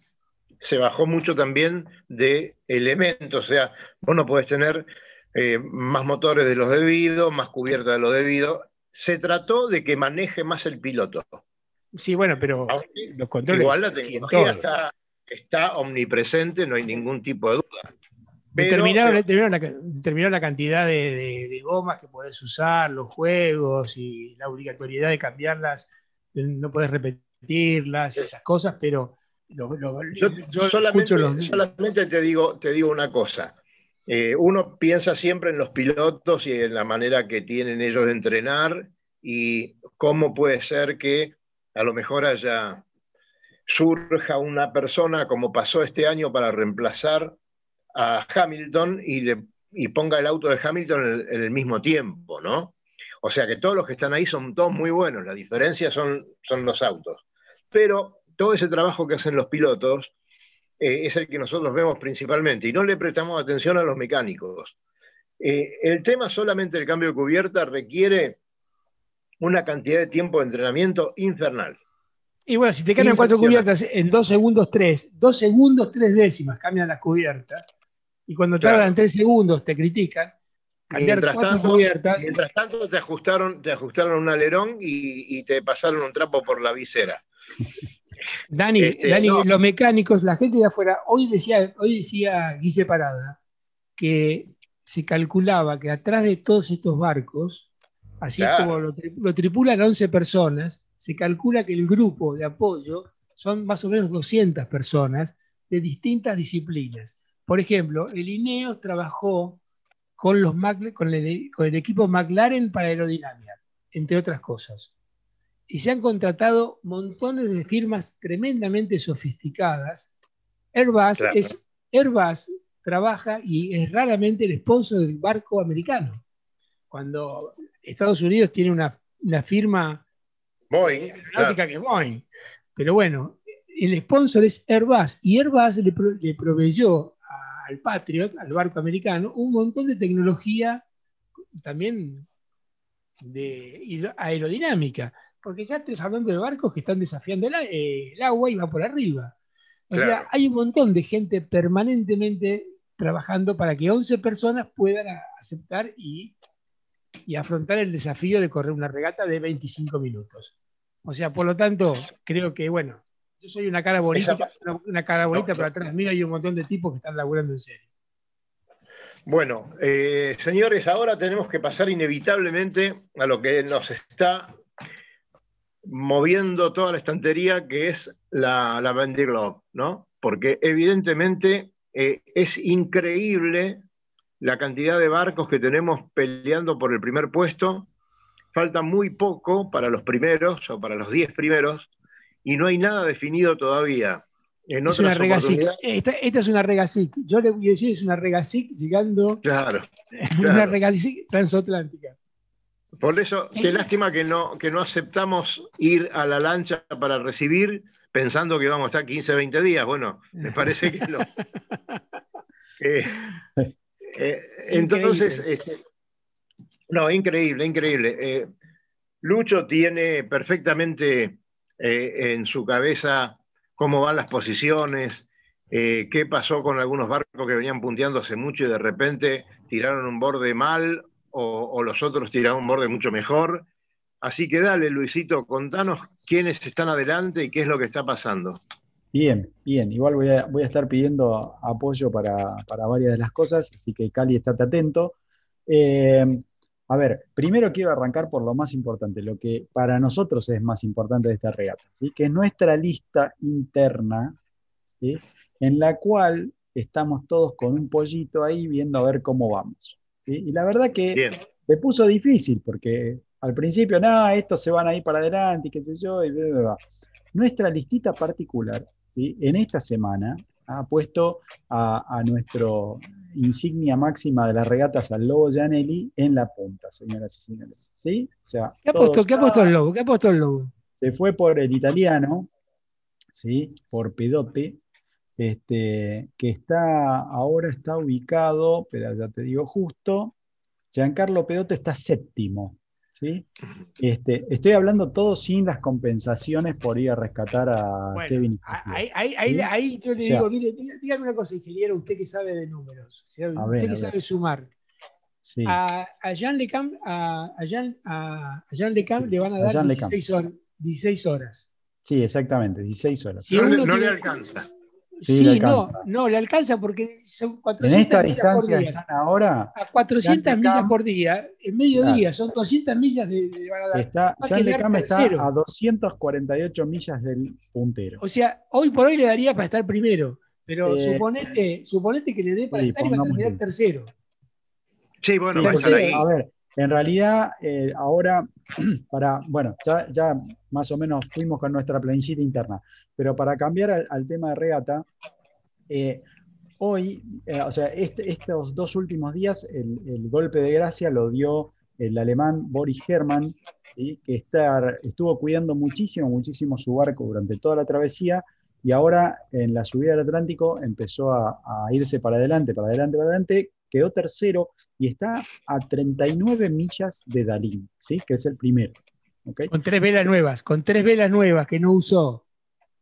se bajó mucho también de elementos, o sea, vos no podés tener eh, más motores de los debidos, más cubierta de lo debido. Se trató de que maneje más el piloto. Sí, bueno, pero los controles. Igual la tecnología está, omnipresente, no hay ningún tipo de duda. determinaron, la, cantidad de, de, gomas que podés usar, los juegos y la obligatoriedad de cambiarlas no puedes repetirlas, esas cosas, pero yo, solamente, te, digo, te digo una cosa. Eh, uno piensa siempre en los pilotos y en la manera que tienen ellos de entrenar y cómo puede ser que a lo mejor haya surja una persona como pasó este año para reemplazar a Hamilton y, ponga el auto de Hamilton en el mismo tiempo, ¿no? O sea que todos los que están ahí son todos muy buenos, la diferencia son, son los autos. Pero todo ese trabajo que hacen los pilotos eh, es el que nosotros vemos principalmente y no le prestamos atención a los mecánicos. Eh, el tema solamente del cambio de cubierta requiere una cantidad de tiempo de entrenamiento infernal. Y bueno, si te cambian cuatro cubiertas en dos segundos tres, dos segundos tres décimas cambian las cubiertas, y cuando tardan tres segundos te critican, mientras tanto, te ajustaron, te ajustaron un alerón y, te pasaron un trapo por la visera. Dani, este, los mecánicos, la gente de afuera, hoy decía, hoy decía Guise Parada que se calculaba que atrás de todos estos barcos, así como lo, lo, tripulan 11 personas, se calcula que el grupo de apoyo son más o menos 200 personas de distintas disciplinas. Por ejemplo, el INEO trabajó con, los con, el, equipo McLaren para aerodinámica, entre otras cosas. Y se han contratado montones de firmas tremendamente sofisticadas. Airbus, es, Airbus trabaja y es raramente el sponsor del barco americano. Cuando Estados Unidos tiene una, firma Boeing, que es Boeing. Pero bueno, el sponsor es Airbus y Airbus le, le proveyó al Patriot, al barco americano, un montón de tecnología también de aerodinámica, porque ya estás hablando de barcos que están desafiando el, agua y van por arriba. O sea, hay un montón de gente permanentemente trabajando para que 11 personas puedan aceptar y, y afrontar el desafío de correr una regata de 25 minutos. O sea, por lo tanto, creo que, bueno, yo soy una cara bonita, una, cara bonita, pero atrás mío hay un montón de tipos que están laburando en serio. Bueno, eh, señores, ahora tenemos que pasar inevitablemente a lo que nos está moviendo toda la estantería, que es la, la Globe, ¿no? Porque evidentemente eh, es increíble la cantidad de barcos que tenemos peleando por el primer puesto. Falta muy poco para los primeros o para los diez primeros y no hay nada definido todavía. En es una esta, es una regasic. Yo le voy a decir, es una regasic llegando. Claro. Una regasic transatlántica. Por eso, qué eh. lástima que no, que no aceptamos ir a la lancha para recibir pensando que vamos a estar 15, 20 días. Bueno, me parece que no. Eh, eh, entonces, este, no, increíble, increíble. Lucho tiene perfectamente eh, en su cabeza cómo van las posiciones, eh, qué pasó con algunos barcos que venían punteando hace mucho y de repente tiraron un borde mal o, los otros tiraron un borde mucho mejor. Así que dale, Luisito, contanos quiénes están adelante y qué es lo que está pasando. Bien, bien. Igual voy a, voy a estar pidiendo apoyo para, varias de las cosas, así que Cali, estate atento. Eh, a ver, primero quiero arrancar por lo más importante, lo que para nosotros es más importante de esta regata, ¿sí? que es nuestra lista interna, en la cual estamos todos con un pollito ahí viendo a ver cómo vamos. Y la verdad que se puso difícil, porque al principio, nada, estos se van a ir para adelante y qué sé yo, y Nuestra listita particular en esta semana ha puesto a, nuestro insignia máxima de las regatas al Lobo Gianelli en la punta, señoras y señores. ¿Sí? ¿Qué, ha puesto, el Lobo? ¿Qué ha puesto el Lobo? Se fue por el italiano, ¿sí? por Pedote, este, que está, ahora está ubicado, pero ya te digo justo, Giancarlo Pedote está séptimo, ¿sí? Este, estoy hablando todo sin las compensaciones por ir a rescatar a Kevin. Ahí, yo le digo, dígame una cosa, ingeniero, usted que sabe de números, usted que sabe sumar. A, Jean Lecam, a, Jean, a, Jean Lecam le van a dar 16 horas, 16 horas. Sí, exactamente, 16 horas. no, le alcanza. Sí, no, no, le alcanza porque son 400 En esta distancia están ahora. A 400 millas por día, en medio día, son 200 millas de, de Está, Jean Lecam está a 248 millas del puntero. O sea, hoy por hoy le daría para estar primero, pero eh, suponete, que le dé para estar y para terminar tercero. Sí, bueno, A ver, en realidad, eh, ahora, para, bueno, ya, más o menos fuimos con nuestra planillita interna, pero para cambiar al, tema de regata, eh, hoy, eh, o sea, este, estos dos últimos días, el, golpe de gracia lo dio el alemán Boris Hermann, que estar, estuvo cuidando muchísimo, muchísimo su barco durante toda la travesía, y ahora en la subida del Atlántico empezó a irse para adelante, para adelante, para adelante, quedó tercero y está a 39 millas de Dalín, ¿sí? que es el primero. Con tres velas nuevas, con tres velas nuevas que no usó.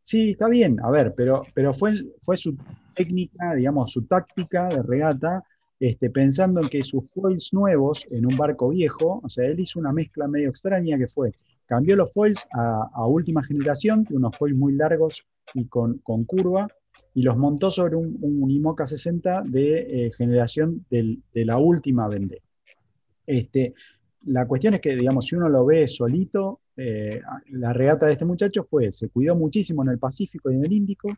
Sí, está bien, a ver, pero, pero fue, fue su técnica, digamos, su táctica de regata, este, pensando en que sus foils nuevos en un barco viejo, o sea, él hizo una mezcla medio extraña que fue, cambió los foils a, última generación, unos foils muy largos y con, con curva, y los montó sobre un, un IMOCA 60 de eh, generación de la última Vendée. Este, la cuestión es que, digamos, si uno lo ve solito, eh, la regata de este muchacho fue, se cuidó muchísimo en el Pacífico y en el Índico,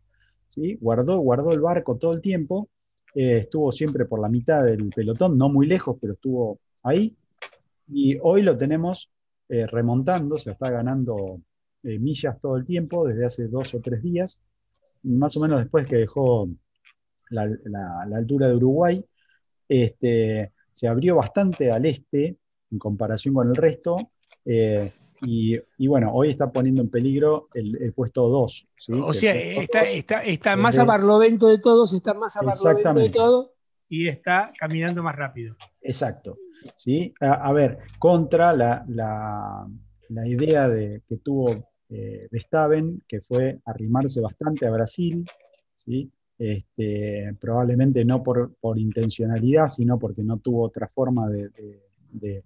¿sí? guardó, guardó el barco todo el tiempo, eh, estuvo siempre por la mitad del pelotón, no muy lejos, pero estuvo ahí, y hoy lo tenemos remontando, se está ganando millas todo el tiempo, desde hace dos o tres días, más o menos después que dejó la, altura de Uruguay, este, se abrió bastante al este en comparación con el resto. Eh, y, bueno, hoy está poniendo en peligro el, puesto 2. O sea, está, más a barlovento de todos, está más a barlovento de todos y está caminando más rápido. Exacto. ¿sí? A, ver, contra la, la idea de, que tuvo eh, que fue arrimarse bastante a Brasil. Este, probablemente no por, por, intencionalidad, sino porque no tuvo otra forma de,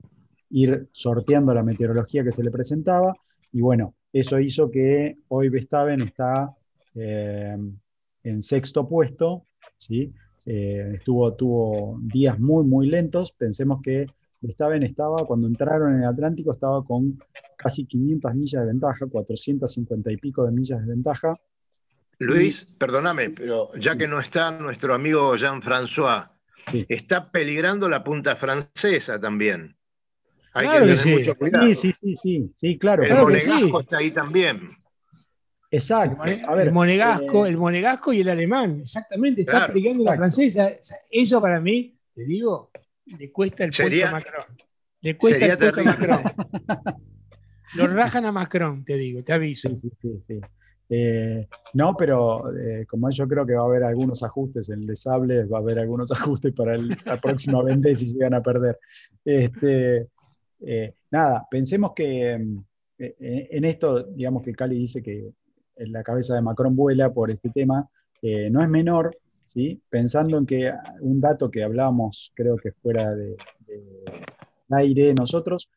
ir sorteando la meteorología que se le presentaba. Y bueno, eso hizo que hoy Vestaven está eh, en sexto puesto, ¿sí? Eh, estuvo, tuvo días muy, muy lentos. Pensemos que Vestaven estaba, cuando entraron en el Atlántico, estaba con casi 500 millas de ventaja, 450 y pico de millas de ventaja. Luis, perdóname, pero ya que no está nuestro amigo Jean-François, está peligrando la punta francesa también. Hay que tener mucho cuidado. Sí, sí, sí, sí, claro. El monegasco está ahí también. Exacto. El, monegasco, eh, el monegasco y el alemán, exactamente, está peligrando la francesa. Eso para mí, te digo, le cuesta el puesto a Macron. Le cuesta el puesto a Macron. Lo rajan a Macron, te digo, te aviso. Sí, sí, sí. Eh, no, pero eh, como yo creo que va a haber algunos ajustes en el de Sables, va a haber algunos ajustes para el, la próxima vende si llegan a perder. Este, eh, nada, pensemos que en esto, digamos que Cali dice que la cabeza de Macron vuela por este tema, no es menor, ¿sí? pensando en que un dato que hablábamos, creo que fuera de, aire nosotros,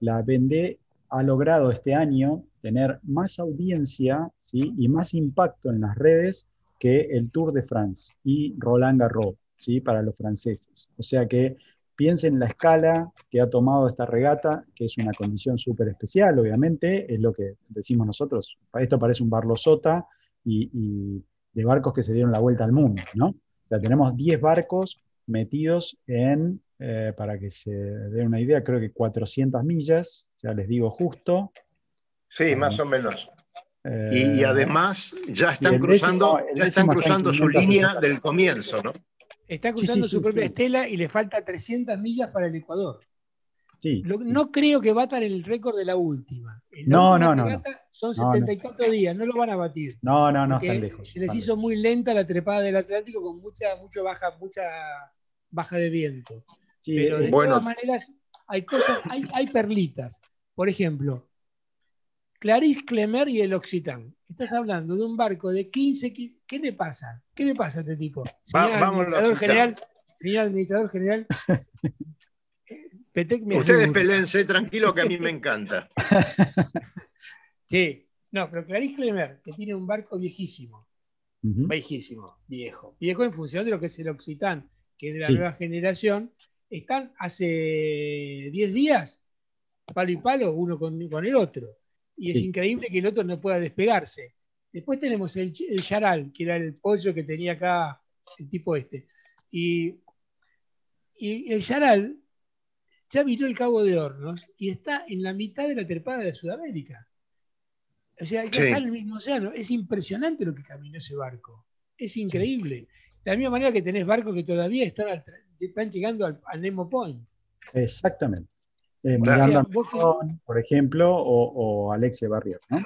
la Vendée ha logrado este año tener más audiencia ¿sí? y más impacto en las redes que el Tour de France y Roland Garros ¿sí? para los franceses. O sea que piensen la escala que ha tomado esta regata, que es una condición súper especial, obviamente, es lo que decimos nosotros. Esto parece un barlosota y de barcos que se dieron la vuelta al mundo, ¿no? O sea, tenemos 10 barcos metidos en, eh, para que se den una idea, creo que 400 millas, ya les digo justo. Sí, más o menos. y, eh, además ya están cruzando, ya están cruzando su línea del comienzo, ¿no? Está cruzando su propia estela y le falta 300 millas para el Ecuador. No creo que batan el récord de la última. no, no, no, Son 74 días, no lo van a batir. No, no, no, están lejos. Se les hizo muy lenta la trepada del Atlántico con mucha, mucho baja, mucha baja de viento. Pero de todas maneras, hay cosas, hay, hay perlitas. Por ejemplo, Clarice Clemer y el Occitán. Estás hablando de un barco de 15. ¿Qué le pasa? ¿Qué le pasa a este tipo? Señor administrador general, señor administrador general. Ustedes pelense, tranquilo que a mí me encanta. sí, no, pero Clarice Clemer, que tiene un barco viejísimo, viejísimo, viejo, viejo en función de lo que es el Occitán, que es de la nueva generación, están hace 10 días, palo y palo, uno con, el otro. Y es increíble que el otro no pueda despegarse. Después tenemos el, el Charal, que era el pollo que tenía acá el tipo este. Y, y el Charal ya vino el Cabo de Hornos y está en la mitad de la trepada de Sudamérica. O sea, está en el mismo océano. Es impresionante lo que caminó ese barco. Es increíble. De la misma manera que tenés barcos que todavía están, están llegando al, Nemo Point. Exactamente. Eh, Miranda por ejemplo, o, Alexia Barrios, ¿no?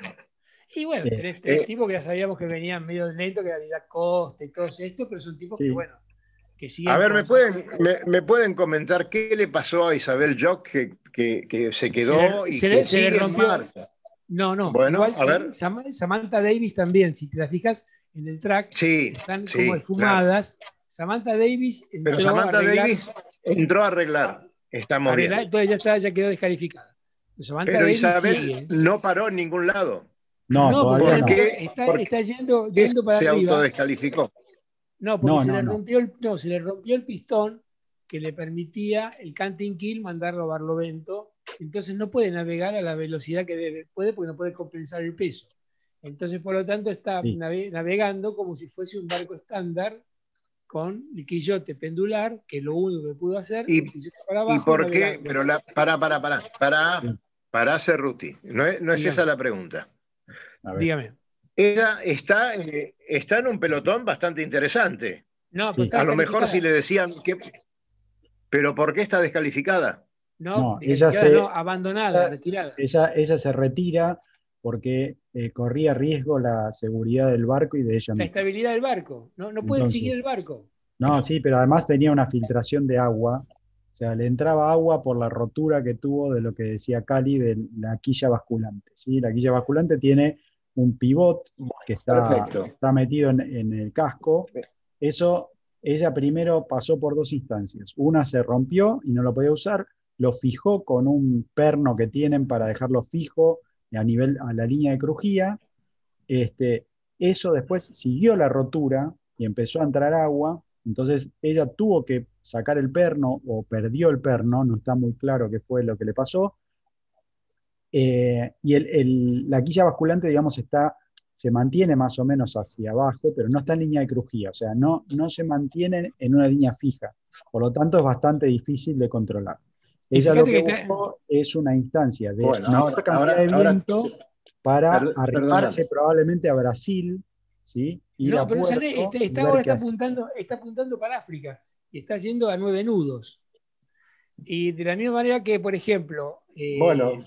Y bueno, eh, tenés tres eh, tipos que ya sabíamos que venían medio lento, que era Dida Costa y todo esto, pero son tipos que, bueno, que. A ver, ¿me pueden, me, pueden comentar qué le pasó a Isabel Jock que, que, se quedó y que sigue le rompió. No, no. Bueno, a ver. Samantha Davis también, si te la fijas, en el track, están como esfumadas. Samantha Davis entró Pero Samantha a Davis entró a arreglar. Estamos bien. Entonces ya, está, ya quedó descalificada. Pero Isabel no paró en ningún lado. No, no porque, está, está, yendo, yendo para se arriba. Se autodescalificó. No, porque se, le rompió el, no, se le rompió el pistón que le permitía el canting kill mandarlo a Barlovento. Entonces no puede navegar a la velocidad que debe, puede porque no puede compensar el peso. Entonces, por lo tanto, está navegando como si fuese un barco estándar con el quillote pendular, que es lo único que pudo hacer. ¿Y, por qué? Pero la, para, para, para, para, para Cerruti. No es, no es esa la pregunta. Dígame. Ella está, eh, está en un pelotón bastante interesante. No, A lo mejor si le decían que. ¿Pero por qué está descalificada? No, ella se, abandonada, retirada. Ella, ella se retira porque eh, corría riesgo la seguridad del barco y de ella La estabilidad del barco, no, no puede seguir el barco. No, sí, pero además tenía una filtración de agua, o sea, le entraba agua por la rotura que tuvo de lo que decía Cali de la quilla basculante. ¿sí? La quilla basculante tiene un pivot que está, está metido en, en, el casco. Eso, ella primero pasó por dos instancias. Una se rompió y no lo podía usar, lo fijó con un perno que tienen para dejarlo fijo a nivel a la línea de crujía. Este, eso después siguió la rotura y empezó a entrar agua. Entonces ella tuvo que sacar el perno o perdió el perno, no está muy claro qué fue lo que le pasó. Eh, y el, la quilla basculante, digamos, está, se mantiene más o menos hacia abajo, pero no está en línea de crujía, o sea, no, no se mantiene en una línea fija. Por lo tanto, es bastante difícil de controlar. Ella lo que, buscó es una instancia de ahora, de viento para arribarse probablemente a Brasil, ¿sí? no, pero este, está, ahora está apuntando, está apuntando para África y está yendo a nueve nudos. Y de la misma manera que, por ejemplo. Eh, bueno,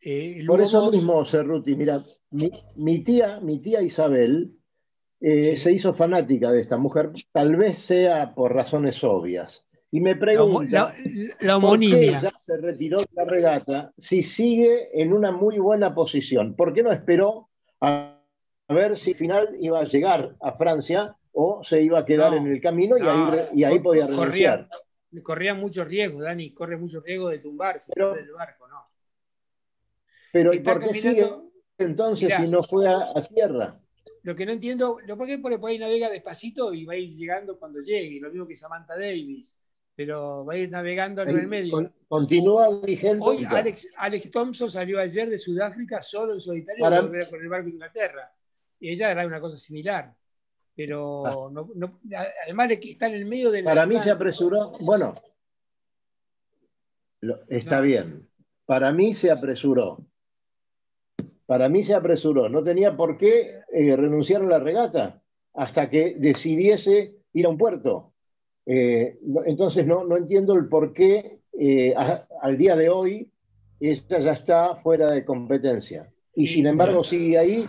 eh, por eso mismo, Cerruti, mira, mi, tía, mi tía Isabel eh, se hizo fanática de esta mujer, tal vez sea por razones obvias. Y me pregunta, la, ¿por qué ya se retiró de la regata si sigue en una muy buena posición? ¿Por qué no esperó a, ver si al final iba a llegar a Francia o se iba a quedar en el camino y ahí, y ahí podía renunciar? Corría, mucho riesgo, Dani, corre mucho riesgo de tumbarse pero, del barco. Pero ¿y por qué sigue entonces si no fue a, tierra? Lo que no entiendo, ¿por qué por ahí navega despacito y va a ir llegando cuando llegue? Lo mismo que Samantha Davis pero va a ir navegando en el medio. continúa vigente. Hoy Alex, Alex, Thompson salió ayer de Sudáfrica solo en solitario Para... con el barco de Inglaterra. Y ella era una cosa similar. Pero ah. no, no, además de que está en el medio de la. Para mí se apresuró. Bueno, está bien. Para mí se apresuró. Para mí se apresuró. No tenía por qué eh, renunciar a la regata hasta que decidiese ir a un puerto. Eh, entonces no, no, entiendo el por qué eh, al día de hoy esta ya está fuera de competencia. Y sin embargo sigue ahí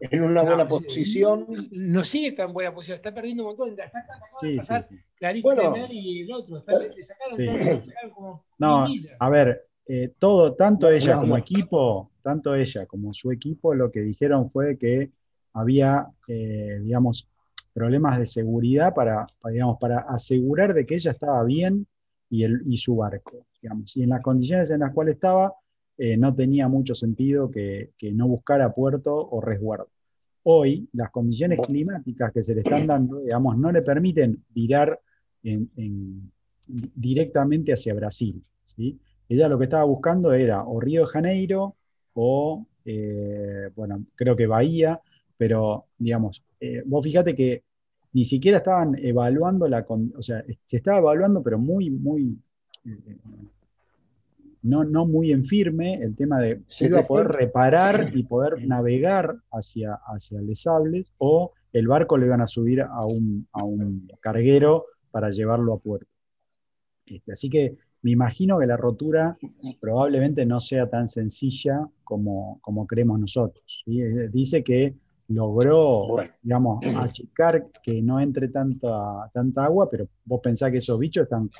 en una buena posición. No sigue tan buena posición, está perdiendo un montón. Está acabando de pasar sí, bueno, y el otro. Está, le sacaron, le sacaron como no, a ver, eh, todo, tanto ella como equipo, tanto ella como su equipo, lo que dijeron fue que había, digamos, problemas de seguridad para, digamos, para asegurar de que ella estaba bien y, el, y su barco. Digamos. Y en las condiciones en las cuales estaba, eh, no tenía mucho sentido que, no buscara puerto o resguardo. Hoy, las condiciones climáticas que se le están dando, digamos, no le permiten virar directamente hacia Brasil. ¿sí? Ella lo que estaba buscando era o Río de Janeiro o, eh, bueno, creo que Bahía, pero, digamos, eh, vos fíjate que ni siquiera estaban evaluando la, o sea, se estaba evaluando, pero muy, muy, eh, no, no muy en firme el tema de si iba a poder reparar y poder navegar hacia, hacia Les Sables o el barco le iban a subir a un, a un carguero para llevarlo a puerto. Este, así que me imagino que la rotura probablemente no sea tan sencilla como, como creemos nosotros. Dice que logró, digamos, achicar que no entre tanta, tanta agua, pero vos pensás que esos bichos están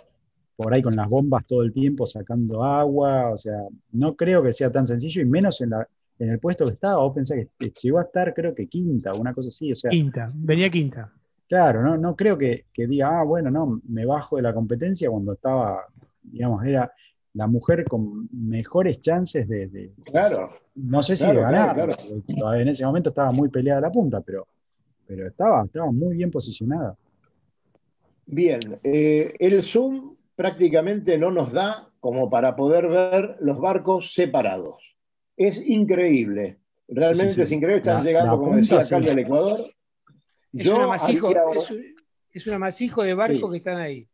por ahí con las bombas todo el tiempo sacando agua, o sea, no creo que sea tan sencillo y menos en, la, en el puesto que estaba, vos pensás que llegó a estar creo que quinta, una cosa así, o sea. Quinta, venía quinta. Claro, no, no creo que, que diga, ah, bueno, no, me bajo de la competencia cuando estaba, digamos, era la mujer con mejores chances de, claro, no sé si de ganar, en ese momento estaba muy peleada la punta, pero, pero estaba, estaba muy bien posicionada. Bien, eh, el Zoom prácticamente no nos da como para poder ver los barcos separados. Es increíble, realmente es increíble, están llegando, como decía Cali, al Ecuador. Es, un amasijo, es, un, amasijo de barcos que están ahí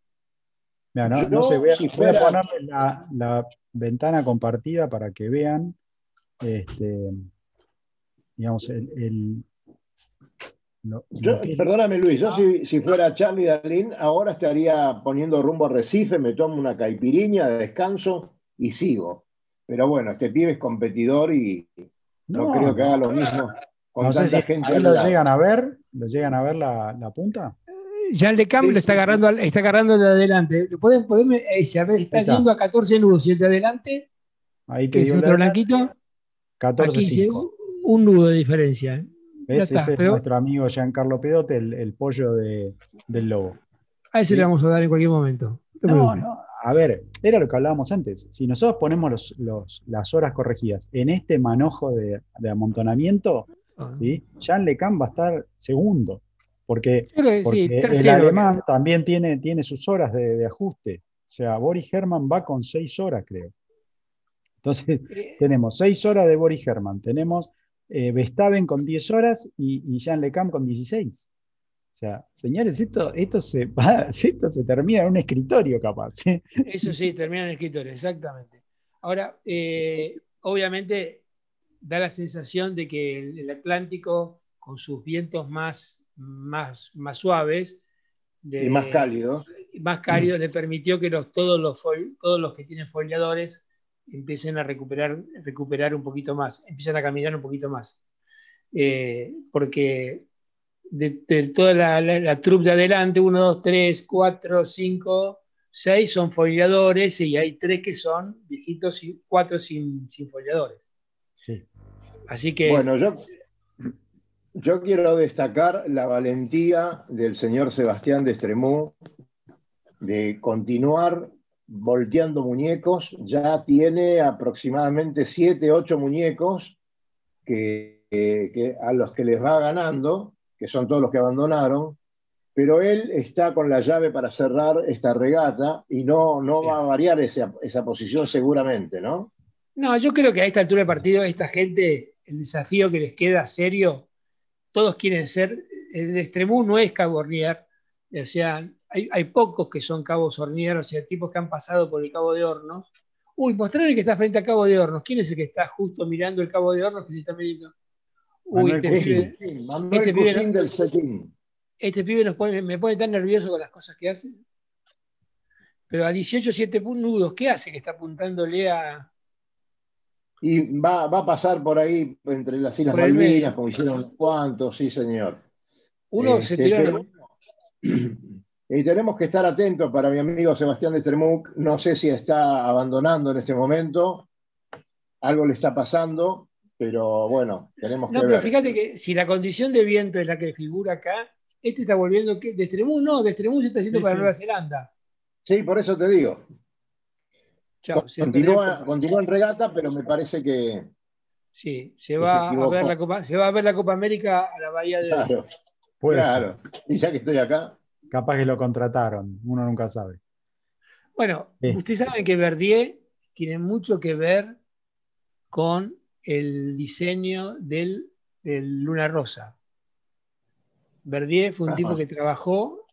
no, sé, voy a, ponerle la, ventana compartida para que vean, este, digamos, el... Perdóname Luis, yo si, fuera Charlie Darlin, ahora estaría poniendo rumbo a Recife, me tomo una caipiriña de descanso y sigo. Pero bueno, este pibe es competidor y no, creo que haga lo mismo con tanta gente. lo llegan a ver? ¿Lo llegan a ver la punta? Ya el de Camp lo está agarrando, está agarrando de adelante. ¿Pueden, pueden, eh, está, yendo a 14 nudos y el de adelante, Ahí que es otro blanquito, 14 un nudo de diferencia. Ese es nuestro amigo Giancarlo Pedote, el, pollo de, del lobo. A ese le vamos a dar en cualquier momento. No, no, a ver, era lo que hablábamos antes. Si nosotros ponemos las horas corregidas en este manojo de, amontonamiento, ah. ¿sí? Jean Lecam va a estar segundo. Porque, el alemán también tiene, tiene sus horas de, ajuste. O sea, Boris Herman va con seis horas, creo. Entonces, tenemos seis horas de Boris Herman, tenemos eh, Vestaven con 10 horas y, y Jean Lecam con 16. O sea, señores, esto, esto, se, esto se termina en un escritorio capaz. Eso sí, termina en un escritorio, exactamente. Ahora, eh, obviamente da la sensación de que el Atlántico, con sus vientos más más, más suaves. y más cálidos. Más cálidos le permitió que los, todos, los todos los que tienen foliadores empiecen a recuperar, recuperar un poquito más, empiezan a caminar un poquito más. Eh, porque de, toda la, la, troupe de adelante, 1, 2, 3, 4, 5, 6 son foliadores y hay 3 que son viejitos y 4 sin, sin foliadores. Sí. Así que. Bueno, yo, yo quiero destacar la valentía del señor Sebastián de Estremú de continuar volteando muñecos, ya tiene aproximadamente 7, 8 muñecos que, que, a los que les va ganando, que son todos los que abandonaron, pero él está con la llave para cerrar esta regata y no, no va a variar esa, esa posición seguramente, ¿no? No, yo creo que a esta altura del partido, esta gente, el desafío que les queda serio, todos quieren ser, el extremo no es Cabornier, o sea, hay, pocos que son cabos Hornier, o sea, tipos que han pasado por el Cabo de Hornos. Uy, mostrarle que está frente al Cabo de Hornos. ¿Quién es el que está justo mirando el Cabo de Hornos que se está midiendo? Uy, este pibe, este pibe, del este pibe nos pone, me pone tan nervioso con las cosas que hace. Pero a 18, 7 nudos, ¿qué hace que está apuntándole a. Y va, a pasar por ahí entre las Islas Malvinas, como hicieron cuantos, sí, señor. Uno se este, tiró. Y tenemos que estar atentos para mi amigo Sebastián de Tremuc. No sé si está abandonando en este momento. Algo le está pasando, pero bueno, tenemos que. No, pero fíjate que si la condición de viento es la que figura acá, este está volviendo. Que, de Extremú no, de Extremú se está haciendo para Nueva Zelanda. Sí, por eso te digo. Continúa, continúa, en regata, pero me parece que. Sí, se va, a ver la Copa, se va a ver la Copa América a la Bahía de. Claro, claro. Y ya que estoy acá. Capaz que lo contrataron, uno nunca sabe. Bueno, ustedes saben que Verdier tiene mucho que ver con el diseño del, Luna Rosa. Verdier fue un tipo que trabajó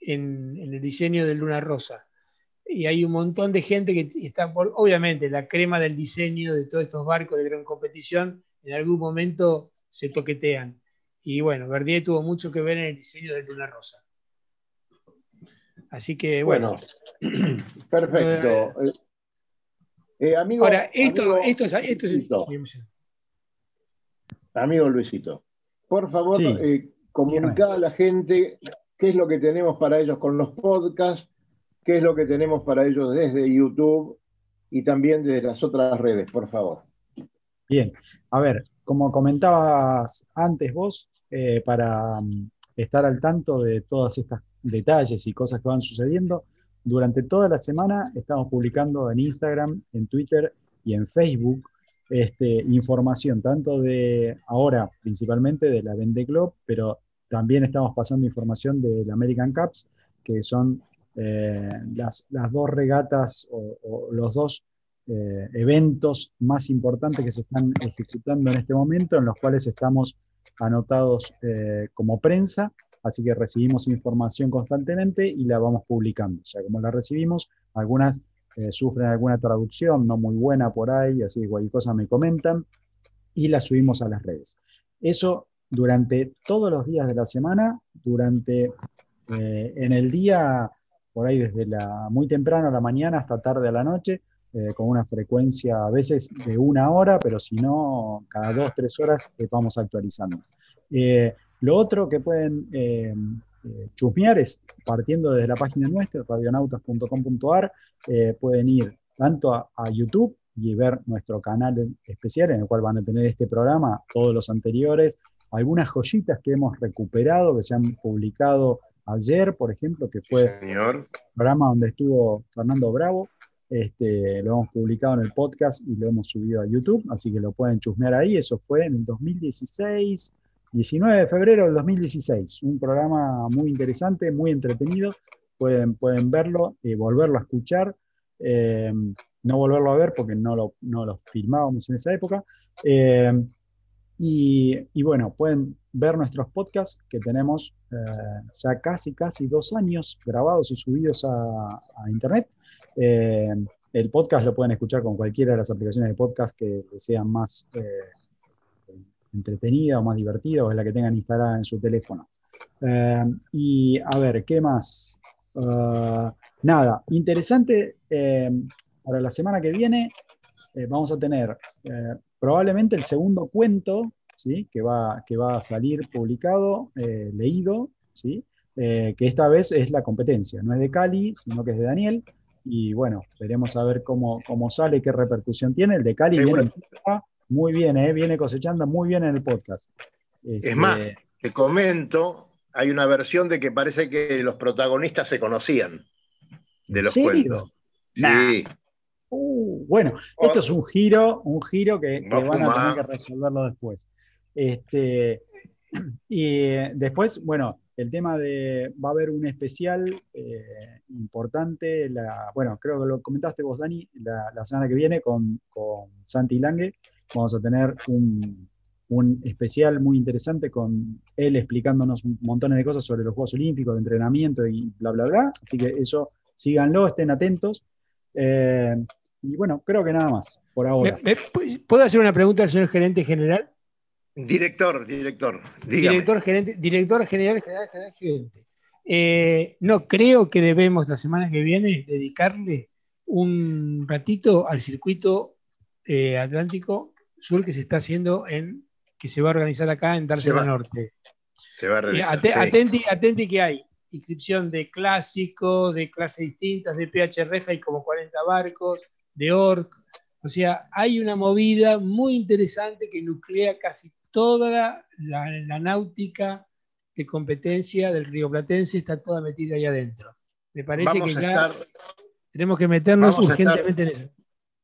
en, el diseño del Luna Rosa. Y hay un montón de gente que está por, obviamente, la crema del diseño de todos estos barcos de gran competición, en algún momento se toquetean. Y bueno, Verdier tuvo mucho que ver en el diseño del Luna Rosa. Así que bueno. perfecto. Eh, eh, amigo, Ahora, esto, esto, es, esto Amigo Luisito, por favor, sí. Eh, a la gente qué es lo que tenemos para ellos con los podcasts, qué es lo que tenemos para ellos desde YouTube y también desde las otras redes, por favor. Bien, a ver, como comentabas antes vos, para mm, estar al tanto de todas estas detalles y cosas que van sucediendo. Durante toda la semana estamos publicando en Instagram, en Twitter y en Facebook este, información, tanto de ahora principalmente de la Vende Globe, pero también estamos pasando información del American Cups, que son eh, las, dos regatas o, los dos eh, eventos más importantes que se están ejecutando en este momento, en los cuales estamos anotados eh, como prensa así que recibimos información constantemente y la vamos publicando. O sea, como la recibimos, algunas sufren alguna traducción no muy buena por ahí, así que cualquier cosa me comentan y la subimos a las redes. Eso durante todos los días de la semana, durante en el día, por ahí desde la muy temprano a la mañana hasta tarde a la noche, eh, con una frecuencia a veces de una hora, pero si no, cada dos, tres horas vamos actualizando. Lo otro que pueden eh, eh, chusmear es, partiendo desde la página nuestra, radionautas.com.ar, eh, pueden ir tanto a, YouTube y ver nuestro canal especial en el cual van a tener este programa, todos los anteriores, algunas joyitas que hemos recuperado, que se han publicado ayer, por ejemplo, que fue el programa donde estuvo Fernando Bravo. Este, lo hemos publicado en el podcast y lo hemos subido a YouTube, así que lo pueden chusmear ahí. Eso fue en el 2016, 19 de febrero del 2016, un programa muy interesante, muy entretenido, pueden, pueden verlo, y volverlo a escuchar, eh, no volverlo a ver porque no lo, no lo filmábamos en esa época. Eh, y, bueno, pueden ver nuestros podcasts que tenemos eh, ya casi, casi dos años grabados y subidos a, internet. el podcast lo pueden escuchar con cualquiera de las aplicaciones de podcast que, sean más entretenida o más divertida o es la que tengan instalada en su teléfono. Eh, y a ver, ¿qué más? Eh, nada, interesante, eh, para la semana que viene vamos a tener probablemente el segundo cuento, ¿sí? que, va, que va a salir publicado, leído, ¿sí? que esta vez es la competencia, no es de Cali, sino que es de Daniel. Y bueno, veremos a ver cómo, cómo sale, qué repercusión tiene. El de Cali viene muy bien, ¿eh? viene cosechando muy bien en el podcast. es más, este, te comento, hay una versión de que parece que los protagonistas se conocían de los cuentos. Sí. Uh, bueno, esto es un giro, un giro que, que van a tener que resolverlo después. Este, y eh, después, bueno, el tema de, va a haber un especial eh, importante, la, bueno, creo que lo comentaste vos, Dani, la, semana que viene con, con, Santi Lange. Vamos a tener un, un, especial muy interesante con él explicándonos un montón de cosas sobre los Juegos Olímpicos, de entrenamiento y bla, bla, bla. Así que eso, síganlo, estén atentos. Eh, y bueno, creo que nada más por ahora. ¿Puedo hacer una pregunta al señor gerente general? Director, director. Director, gerente, director general, general, general, gerente. Eh, no, creo que debemos la semana que viene dedicarle un ratito al circuito eh, Atlántico Sur que se está haciendo en, que se va a organizar acá en Dársena Norte. Se va a realizar. atenti, atenti que hay inscripción de clásico, de clases distintas, de PHRF, hay como 40 barcos, de ORC. O sea, hay una movida muy interesante que nuclea casi toda la, náutica de competencia del Río Platense está toda metida ahí adentro. Me parece que ya tenemos que meternos urgentemente en eso.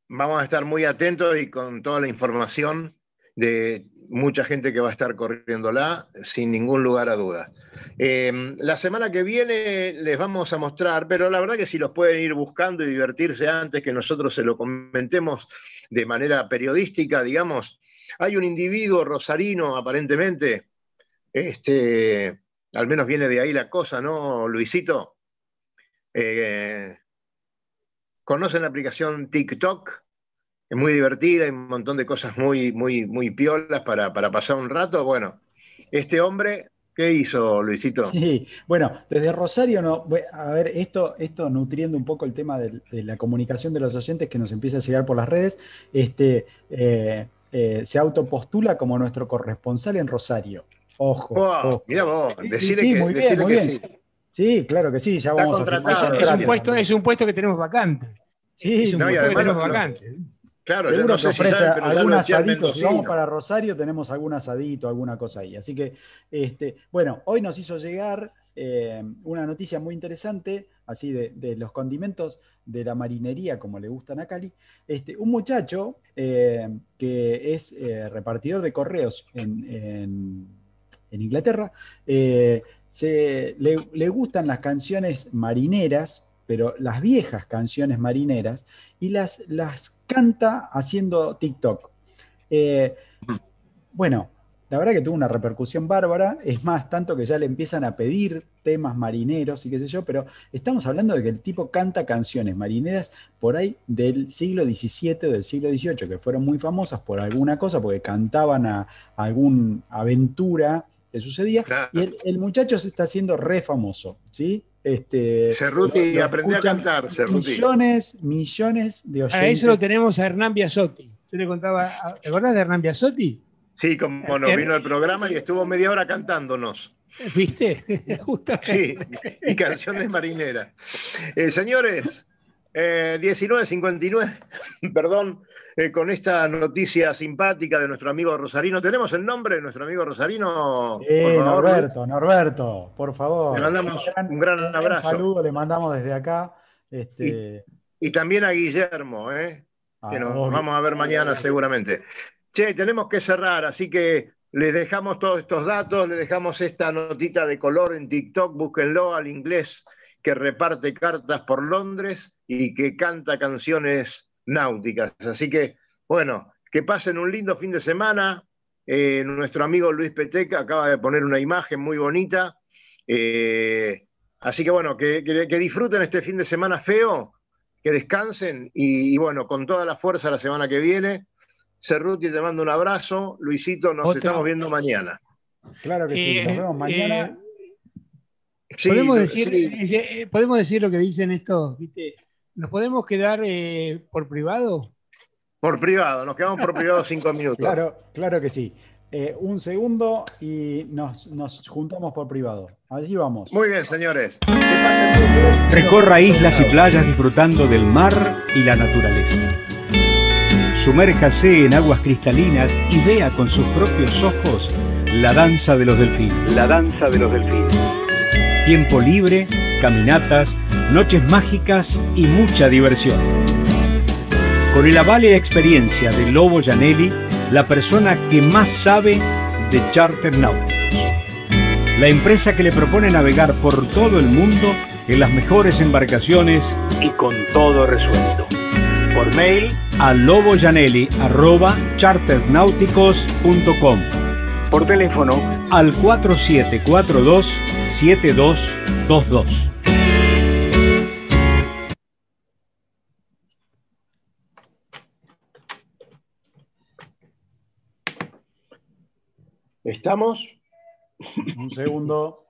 Vamos a estar muy atentos y con toda la información de mucha gente que va a estar corriéndola, sin ningún lugar a dudas. Em, la semana que viene les vamos a mostrar, pero la verdad que si los pueden ir buscando y divertirse antes que nosotros se lo comentemos de manera periodística, digamos, hay un individuo rosarino, aparentemente, este, al menos viene de ahí la cosa, ¿no, Luisito? Eh, ¿Conocen la aplicación TikTok? Es muy divertida, hay un montón de cosas muy, muy, muy piolas para, pasar un rato. Bueno, este hombre ¿Qué hizo Luisito? Sí, bueno, desde Rosario, no, a ver, esto, esto nutriendo un poco el tema de, la comunicación de los oyentes que nos empieza a llegar por las redes, este, eh, eh, se autopostula como nuestro corresponsal en Rosario. Ojo. Mira vos, sí, sí, muy bien, muy bien. Sí. claro que sí, ya vamos a es, un puesto, es un puesto que tenemos vacante. Sí, es un puesto que tenemos vacante. Claro, Seguro que ofrece algún asadito. Si vamos para Rosario, tenemos algún asadito, alguna cosa ahí. Así que, este, bueno, hoy nos hizo llegar eh, una noticia muy interesante, así de, los condimentos de la marinería, como le gustan a Cali. Este, un muchacho eh, que es eh, repartidor de correos en, Inglaterra, se, le, gustan las canciones marineras, pero las viejas canciones marineras, y las, las canta haciendo TikTok. bueno, la verdad que tuvo una repercusión bárbara, es más, tanto que ya le empiezan a pedir temas marineros y qué sé yo, pero estamos hablando de que el tipo canta canciones marineras por ahí del siglo XVII o del siglo XVIII, que fueron muy famosas por alguna cosa, porque cantaban a, alguna aventura que sucedía, y el, muchacho se está haciendo re famoso, ¿sí? Este, Cerruti aprendió a cantar, Cerruti. Millones, millones de oyentes. A eso lo tenemos a Hernán Biasotti. Yo le contaba, ¿te acordás de Hernán Biasotti? Sí, como nos vino al programa y estuvo media hora cantándonos. ¿Viste? sí, y canciones marineras. Eh, señores, eh, 19.59, perdón, eh, con esta noticia simpática de nuestro amigo Rosarino. ¿Tenemos el nombre de nuestro amigo Rosarino? Sí, Norberto, Norberto, por favor. Le mandamos un gran, abrazo. Un saludo le mandamos desde acá. Este... Y, también a Guillermo, ¿eh? que nos vamos a ver mañana seguramente. Che, tenemos que cerrar, así que les dejamos todos estos datos, les dejamos esta notita de color en TikTok, búsquenlo al inglés que reparte cartas por Londres y que canta canciones náuticas. Así que, bueno, que pasen un lindo fin de semana. Eh, nuestro amigo Luis Peteca acaba de poner una imagen muy bonita. Eh, así que, bueno, que, disfruten este fin de semana feo, que descansen y, y bueno, con toda la fuerza la semana que viene Cerruti, te mando un abrazo. Luisito, nos estamos viendo mañana. Claro que sí, nos eh, vemos mañana. Eh, podemos, decir, eh, podemos decir lo que dicen estos, ¿viste? ¿Nos podemos quedar por privado? Por privado, nos quedamos por privado cinco minutos. Claro, claro que sí. un segundo y nos, nos, juntamos por privado. Allí vamos. Muy bien, señores. Recorra islas y playas disfrutando del mar y la naturaleza. Sumérjase en aguas cristalinas y vea con sus propios ojos la danza de los delfines. La danza de los delfines. Tiempo libre, caminatas, noches mágicas y mucha diversión. Con el aval y experiencia de Lobo Janelli, la persona que más sabe de charter náuticos. La empresa que le propone navegar por todo el mundo en las mejores embarcaciones y con todo resuelto. Por mail a loboyanelli.chartersnáuticos.com. Por teléfono al 4742 7222. ¿Estamos? Un segundo.